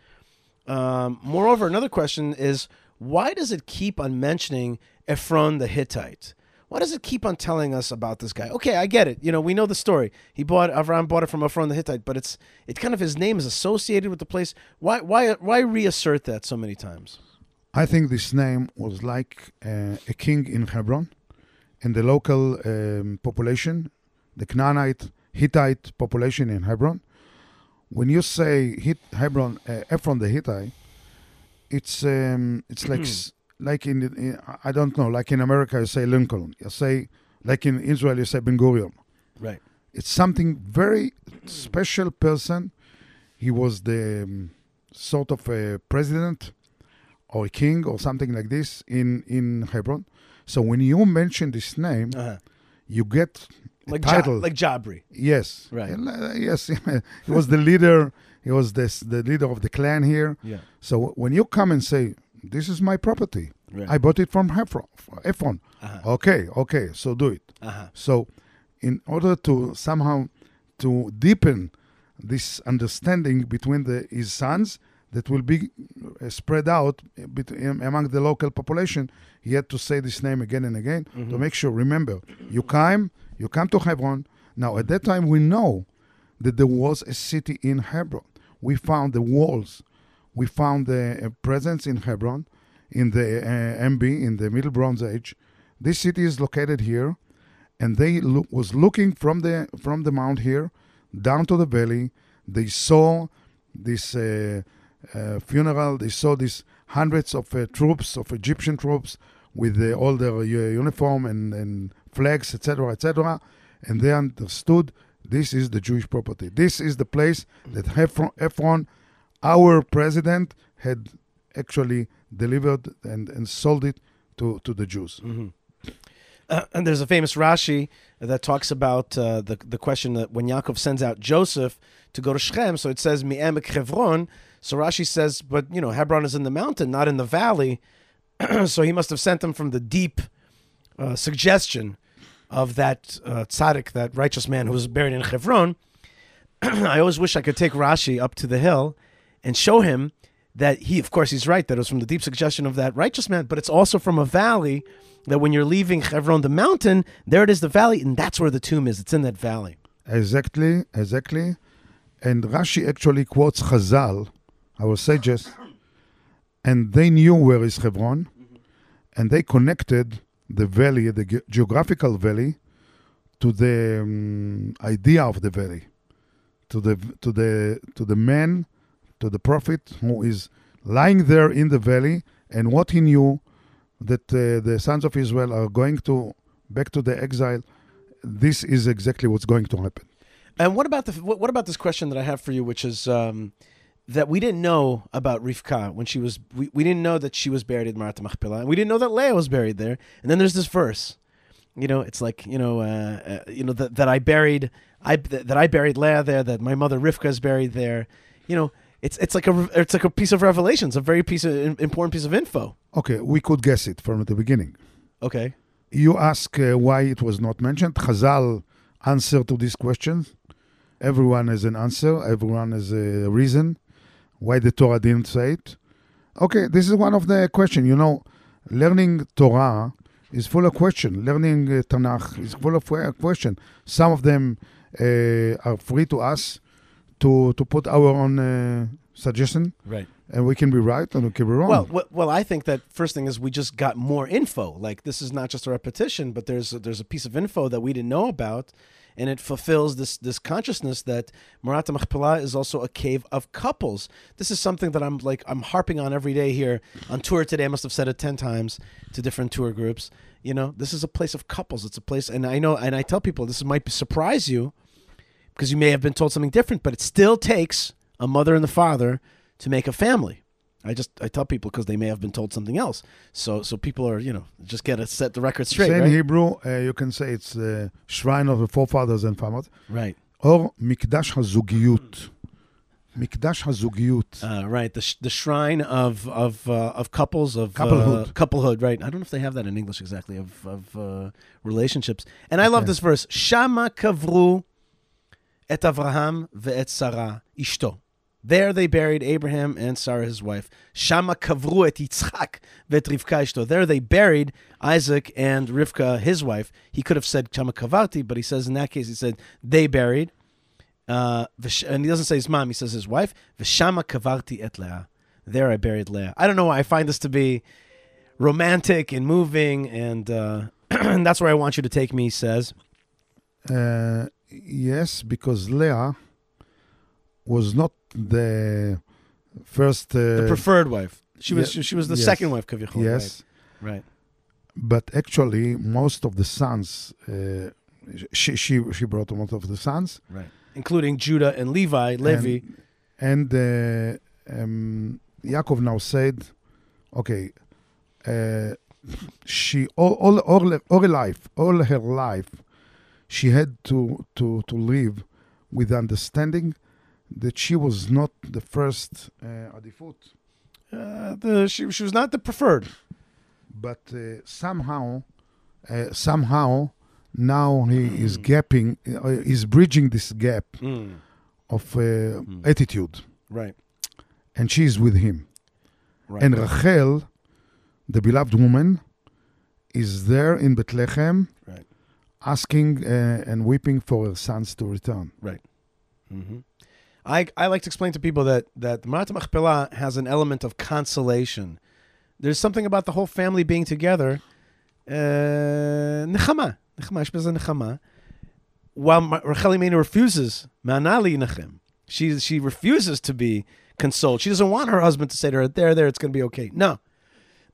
Um, moreover, another question is why does it keep on mentioning Ephron the Hittite? Why does it keep on telling us about this guy? Okay, I get it. You know, we know the story. He bought Avram bought it from Ephron the Hittite, but it's it kind of his name is associated with the place. Why why why reassert that so many times? I think this name was like uh, a king in Hebron, and the local um, population, the Canaanite, Hittite population in Hebron. When you say Hit, Hebron, uh, Ephron the Hittite, it's um, it's like s- like in, in I don't know, like in America you say Lincoln, you say like in Israel you say Ben Gurion. Right. It's something very special person. He was the um, sort of a president or a king or something like this in in Hebron. So when you mention this name, Uh-huh. you get Like title. Ja- like Jabri. yes, Right. Uh, yes, <laughs> he was the leader. He was this, the leader of the clan here. Yeah. So when you come and say, "This is my property," Right. I bought it from Hebron. Ephron. Uh-huh. Okay, okay, so do it. Uh-huh. So, in order to somehow to deepen this understanding between the, his sons, that will be uh, spread out bet- am- among the local population, he had to say this name again and again to make sure. Remember, you came, you come to Hebron. Now, at that time, we know that there was a city in Hebron. We found the walls, we found the presence in Hebron, in the uh, MB, in the Middle Bronze Age. This city is located here, and they loo- was looking from the from the mount here down to the valley. They saw this uh, uh, funeral. They saw these hundreds of uh, troops of Egyptian troops with uh, all their uh, uniform and, and flags, etc., etc., and they understood this is the Jewish property. This is the place that Ephron, Ephron our president, had actually delivered and, and sold it to, to the Jews. Uh, and there's a famous Rashi that talks about uh, the the question that when Yaakov sends out Joseph to go to Shechem, so it says Mi'emek Hebron. So Rashi says, but you know Hebron is in the mountain, not in the valley. <clears throat> so he must have sent them from the deep uh, suggestion of that uh, tzaddik, that righteous man who was buried in Hebron. <clears throat> I always wish I could take Rashi up to the hill and show him that he, of course, he's right that it was from the deep suggestion of that righteous man, but it's also from a valley that when you're leaving Hebron, the mountain, there it is, the valley, and that's where the tomb is. It's in that valley. Exactly, exactly. And Rashi actually quotes Chazal, our sages, and they knew where is Hebron, and they connected the valley, the ge- geographical valley, to the um, idea of the valley, to the to the to the man, to the prophet who is lying there in the valley, and what he knew that uh, the sons of Israel are going to back to the exile. This is exactly what's going to happen. And what about the what, about this question that I have for you, which is um, that we didn't know about Rivka when she was we, we didn't know that she was buried in Ma'arat Machpelah, and we didn't know that Leah was buried there. And then there's this verse, you know, it's like you know, uh, uh, you know that, that I buried I that I buried Leah there, that my mother Rivka is buried there. You know, it's it's like a it's like a piece of revelation. It's a very piece of important piece of info. Okay, we could guess it from the beginning. Okay. You ask uh, why it was not mentioned. Chazal answer to this question. Everyone has an answer. Everyone has a reason why the Torah didn't say it. Okay, this is one of the question. You know, learning Torah is full of question. Learning uh, Tanakh is full of que- question. Some of them uh, are free to us to to put our own uh, suggestion, Right. and we can be right and we can be wrong. Well, well, well, I think that first thing is we just got more info. Like this is not just a repetition, but there's there's a piece of info that we didn't know about, and it fulfills this this consciousness that Ma'arat Machpelah is also a cave of couples. This is something that I'm like I'm harping on every day here on tour today. I must have said it ten times to different tour groups. You know, this is a place of couples. It's a place, and I know, and I tell people this might surprise you because you may have been told something different, but it still takes a mother and the father to make a family. I just I tell people because they may have been told something else. So so people are you know just get to set the record straight. In right? Hebrew, uh, you can say it's the shrine of the forefathers and family. Right. Or mikdash hazugiyut. Mikdash hazugiyut. Uh, right. The, sh- the shrine of of uh, of couples of couplehood. Uh, couplehood. Right. I don't know if they have that in English exactly of of uh, relationships. And I love this verse. Shama kavru et Avraham ve'et Sarah ishto. There they buried Abraham and Sarah his wife. Shama kavru et Yitzchak ve'et Rivka ishto. There they buried Isaac and Rivka his wife. He could have said Shama kavarti, but he says in that case he said they buried. Uh, and he doesn't say his mom, he says his wife. V'shama kavarti et Leah. There I buried Leah. I don't know why I find this to be romantic and moving, and uh, <clears throat> that's where I want you to take me. Says, Uh, yes, because Leah was not the first. Uh, the preferred wife. She was yeah, she was the yes. second wife, Kavichol. Yes, Right. right. but actually, most of the sons, uh, she she she brought most of the sons, Right. Including Judah and Levi, Levi. and uh, um, Yaakov now said, "Okay, uh, <laughs> she all all all all her life, all her life, she had to to to live with understanding that she was not the first uh, adifut, Uh, the she she was not the preferred. but uh, somehow, uh, somehow." Now he is gapping, uh, is bridging this gap of uh, attitude, Right. and she is with him. Right. And Rachel, the beloved woman, is there in Bethlehem asking uh, and weeping for her sons to return. Right. Mm-hmm. I, I like to explain to people that, that Ma'arat Machpelah has an element of consolation. There's something about the whole family being together. Uh, nechama. Nechama. Nechama. While Rachel Imenu refuses, Manali Nechem. She, she refuses to be consoled. She doesn't want her husband to say to her, there, there, it's going to be okay. No.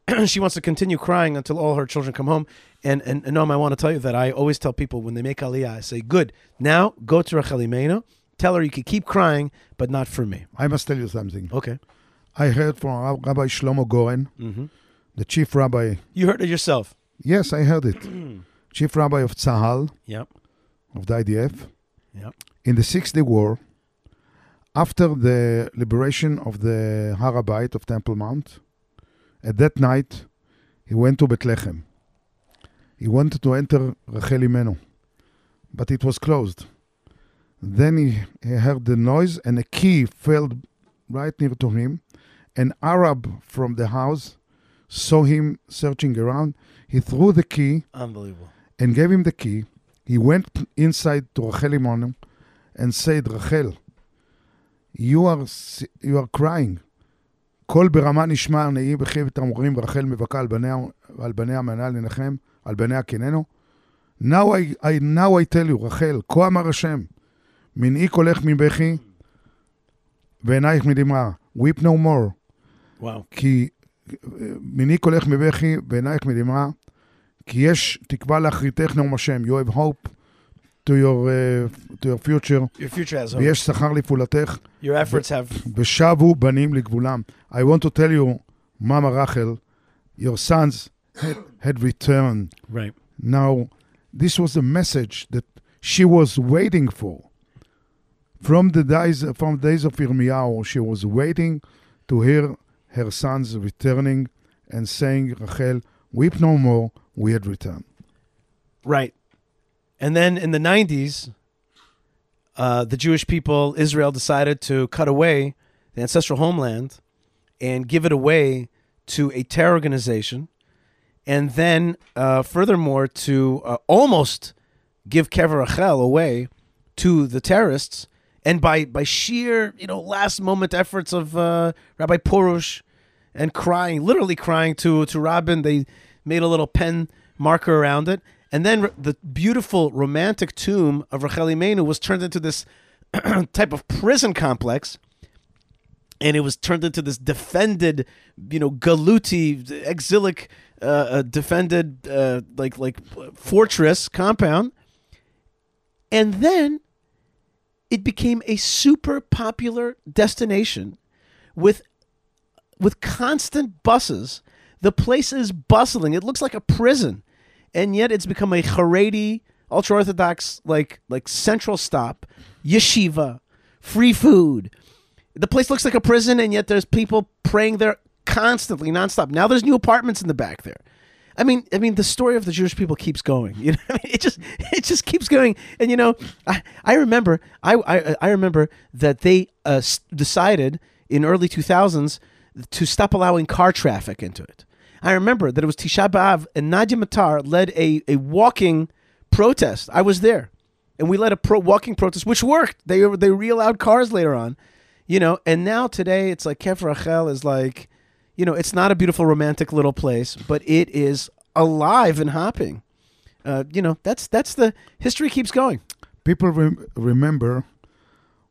<clears throat> she wants to continue crying until all her children come home. And and, and Noam, I want to tell you that I always tell people when they make aliyah, I say, "Good, now go to Rachel Imenu, tell her you can keep crying, but not for me." I must tell you something. Okay. I heard from Rabbi Shlomo Goren, Mm-hmm. the chief rabbi. You heard it yourself. Yes, I heard it. <clears throat> chief rabbi of Tzahal, Yep. of the IDF. Yep. In the Six Day War, after the liberation of the Har HaBayit of Temple Mount, at that night, he went to Bethlehem. He wanted to enter Rachel Imenu, but it was closed. Then he, he heard the noise, and a key fell right near to him. An Arab from the house saw him searching around. He threw the key. Unbelievable. And gave him the key. He went inside to Rachel Imenu and said, Rachel, you are, you are crying. קול ברמה נשמע, נהי בחיב תמרורים, ורחל מבכה על בניה מנה לנחם. על בניה קיננו. Now I, I, now I tell you, רחל, כה אמר השם, מנעי קולך מבכי, ועינייך מדמעה. Weep no more. Wow. כי מנעי קולך מבכי ועינייך מדמעה, כי יש תקווה לאחריתך נאום השם. You have hope to your, uh, to your future, Your future has hope. ויש שכר לפעולתך, Your efforts have. ושבו בנים לגבולם. I want to tell you, Mama Rachel, your sons had, returned. Right. Now, this was a message that she was waiting for. From the days from the days of Yirmiyahu, she was waiting to hear her sons returning and saying, Rachel, weep no more, we had returned. Right. And then in the 90s, uh, the Jewish people, Israel, decided to cut away the ancestral homeland and give it away to a terror organization. And then, uh, furthermore, to uh, almost give Kever Rachel away to the terrorists. And by, by sheer, you know, last moment efforts of uh, Rabbi Porush and crying, literally crying to, to Rabin, they made a little pen marker around it. And then the beautiful romantic tomb of Rachel Imenu was turned into this <clears throat> type of prison complex. And it was turned into this defended, you know, galuti, exilic, uh, defended, uh, like like fortress compound. And then it became a super popular destination with with constant buses. The place is bustling. It looks like a prison, and yet it's become a Haredi, ultra orthodox, like like central stop, yeshiva, free food. The place looks like a prison, and yet there's people praying there constantly, nonstop. Now there's new apartments in the back there. I mean, I mean, the story of the Jewish people keeps going. You <laughs> know, I mean, it just it just keeps going. And you know, I, I remember I, I I remember that they uh, decided in early 2000s to stop allowing car traffic into it. I remember that it was Tisha B'av and Nadia Matar led a, a walking protest. I was there, and we led a pro walking protest, which worked. They they re-allowed cars later on, you know. And now today, it's like Kever Rachel is like, you know, it's not a beautiful romantic little place, but it is alive and hopping. Uh, you know, that's that's the history keeps going. People rem- remember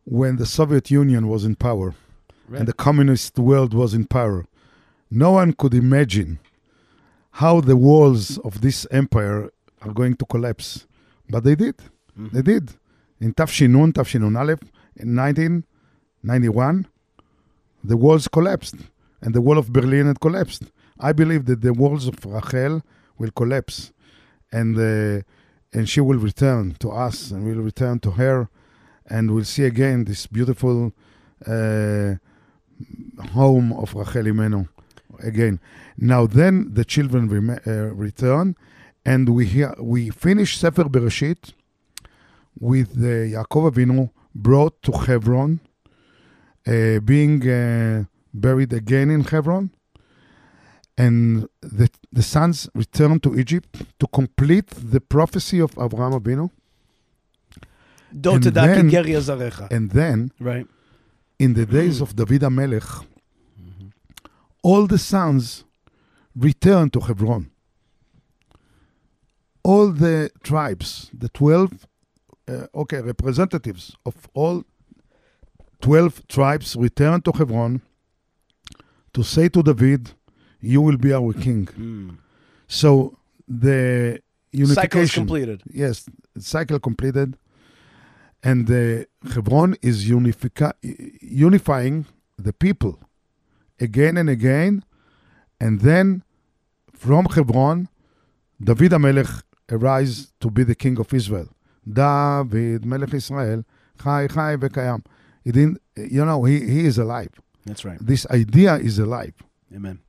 when the Soviet Union was in power Right. and the communist world was in power. No one could imagine how the walls of this empire are going to collapse. But they did. They did. In Tafshinun, Tafshinun Aleph, in 1991, the walls collapsed and the wall of Berlin had collapsed. I believe that the walls of Rachel will collapse and uh, and she will return to us and we'll return to her and we'll see again this beautiful uh, home of Rachel Imenu again. Now then the children rem- uh, return and we hear, we finish Sefer Bereshit with uh, Yaakov Avinu brought to Hebron, uh, being uh, buried again in Hebron, and the the sons returned to Egypt to complete the prophecy of Abraham Avinu. And then- And then, Right. in the days of David HaMelech, all the sons returned to Hebron. All the tribes, the 12, uh, okay, representatives of all 12 tribes returned to Hebron to say to David, You will be our king. Hmm. So the Cycle is unification. completed. Yes, cycle completed. And the Hebron is unifica- unifying the people again and again. And then from Hebron, David HaMelech arise to be the king of Israel. David, Melech Israel, Chai, Chai, Vekayam. He didn't, you know, he, he is alive. That's right. This idea is alive. Amen.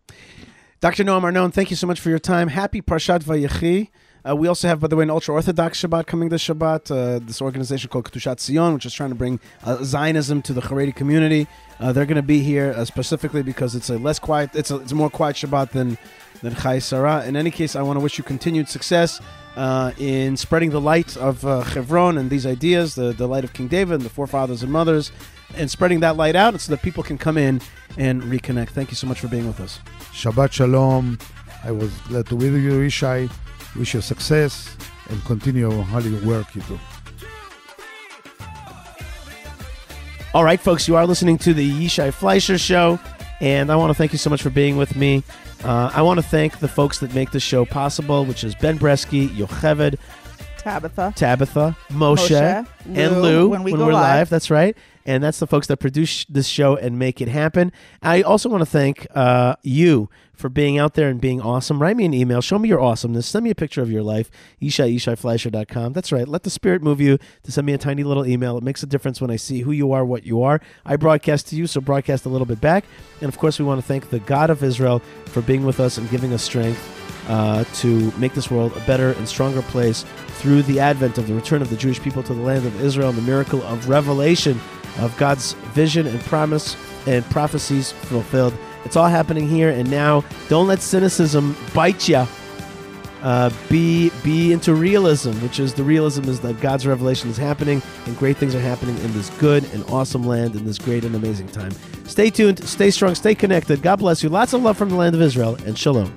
Dr. Noam Arnon, thank you so much for your time. Happy Parshat Vayechi. Uh, we also have, by the way, an ultra Orthodox Shabbat coming this Shabbat. Uh, this organization called Kedushat Zion, which is trying to bring uh, Zionism to the Haredi community. Uh, they're going to be here uh, specifically because it's a less quiet, it's a, it's a more quiet Shabbat than than Chayei Sarah. In any case, I want to wish you continued success uh, in spreading the light of uh, Chevron and these ideas, the, the light of King David and the forefathers and mothers, and spreading that light out so that people can come in and reconnect. Thank you so much for being with us. Shabbat Shalom. I was glad to be with you, Yishai. Wish you success and continue all your work you do. All right, folks, you are listening to the Yishai Fleisher Show, and I want to thank you so much for being with me. Uh, I want to thank the folks that make this show possible, which is Ben Bresky, Yocheved, Tabitha. Tabitha, Moshe, Moshe, and Lou, Lou when we go we're live. live. That's right. And that's the folks that produce this show and make it happen. I also want to thank uh, you for being out there and being awesome. Write me an email. Show me your awesomeness. Send me a picture of your life. Yishai, YishaiFleisher.com. That's right. Let the spirit move you to send me a tiny little email. It makes a difference when I see who you are, what you are. I broadcast to you, so broadcast a little bit back. And of course, we want to thank the God of Israel for being with us and giving us strength uh, to make this world a better and stronger place through the advent of the return of the Jewish people to the land of Israel and the miracle of revelation of God's vision and promise and prophecies fulfilled. It's all happening here and now. Don't let cynicism bite you. Uh, be be into realism, which is the realism is that God's revelation is happening and great things are happening in this good and awesome land in this great and amazing time. Stay tuned, stay strong, stay connected. God bless you. Lots of love from the land of Israel and shalom.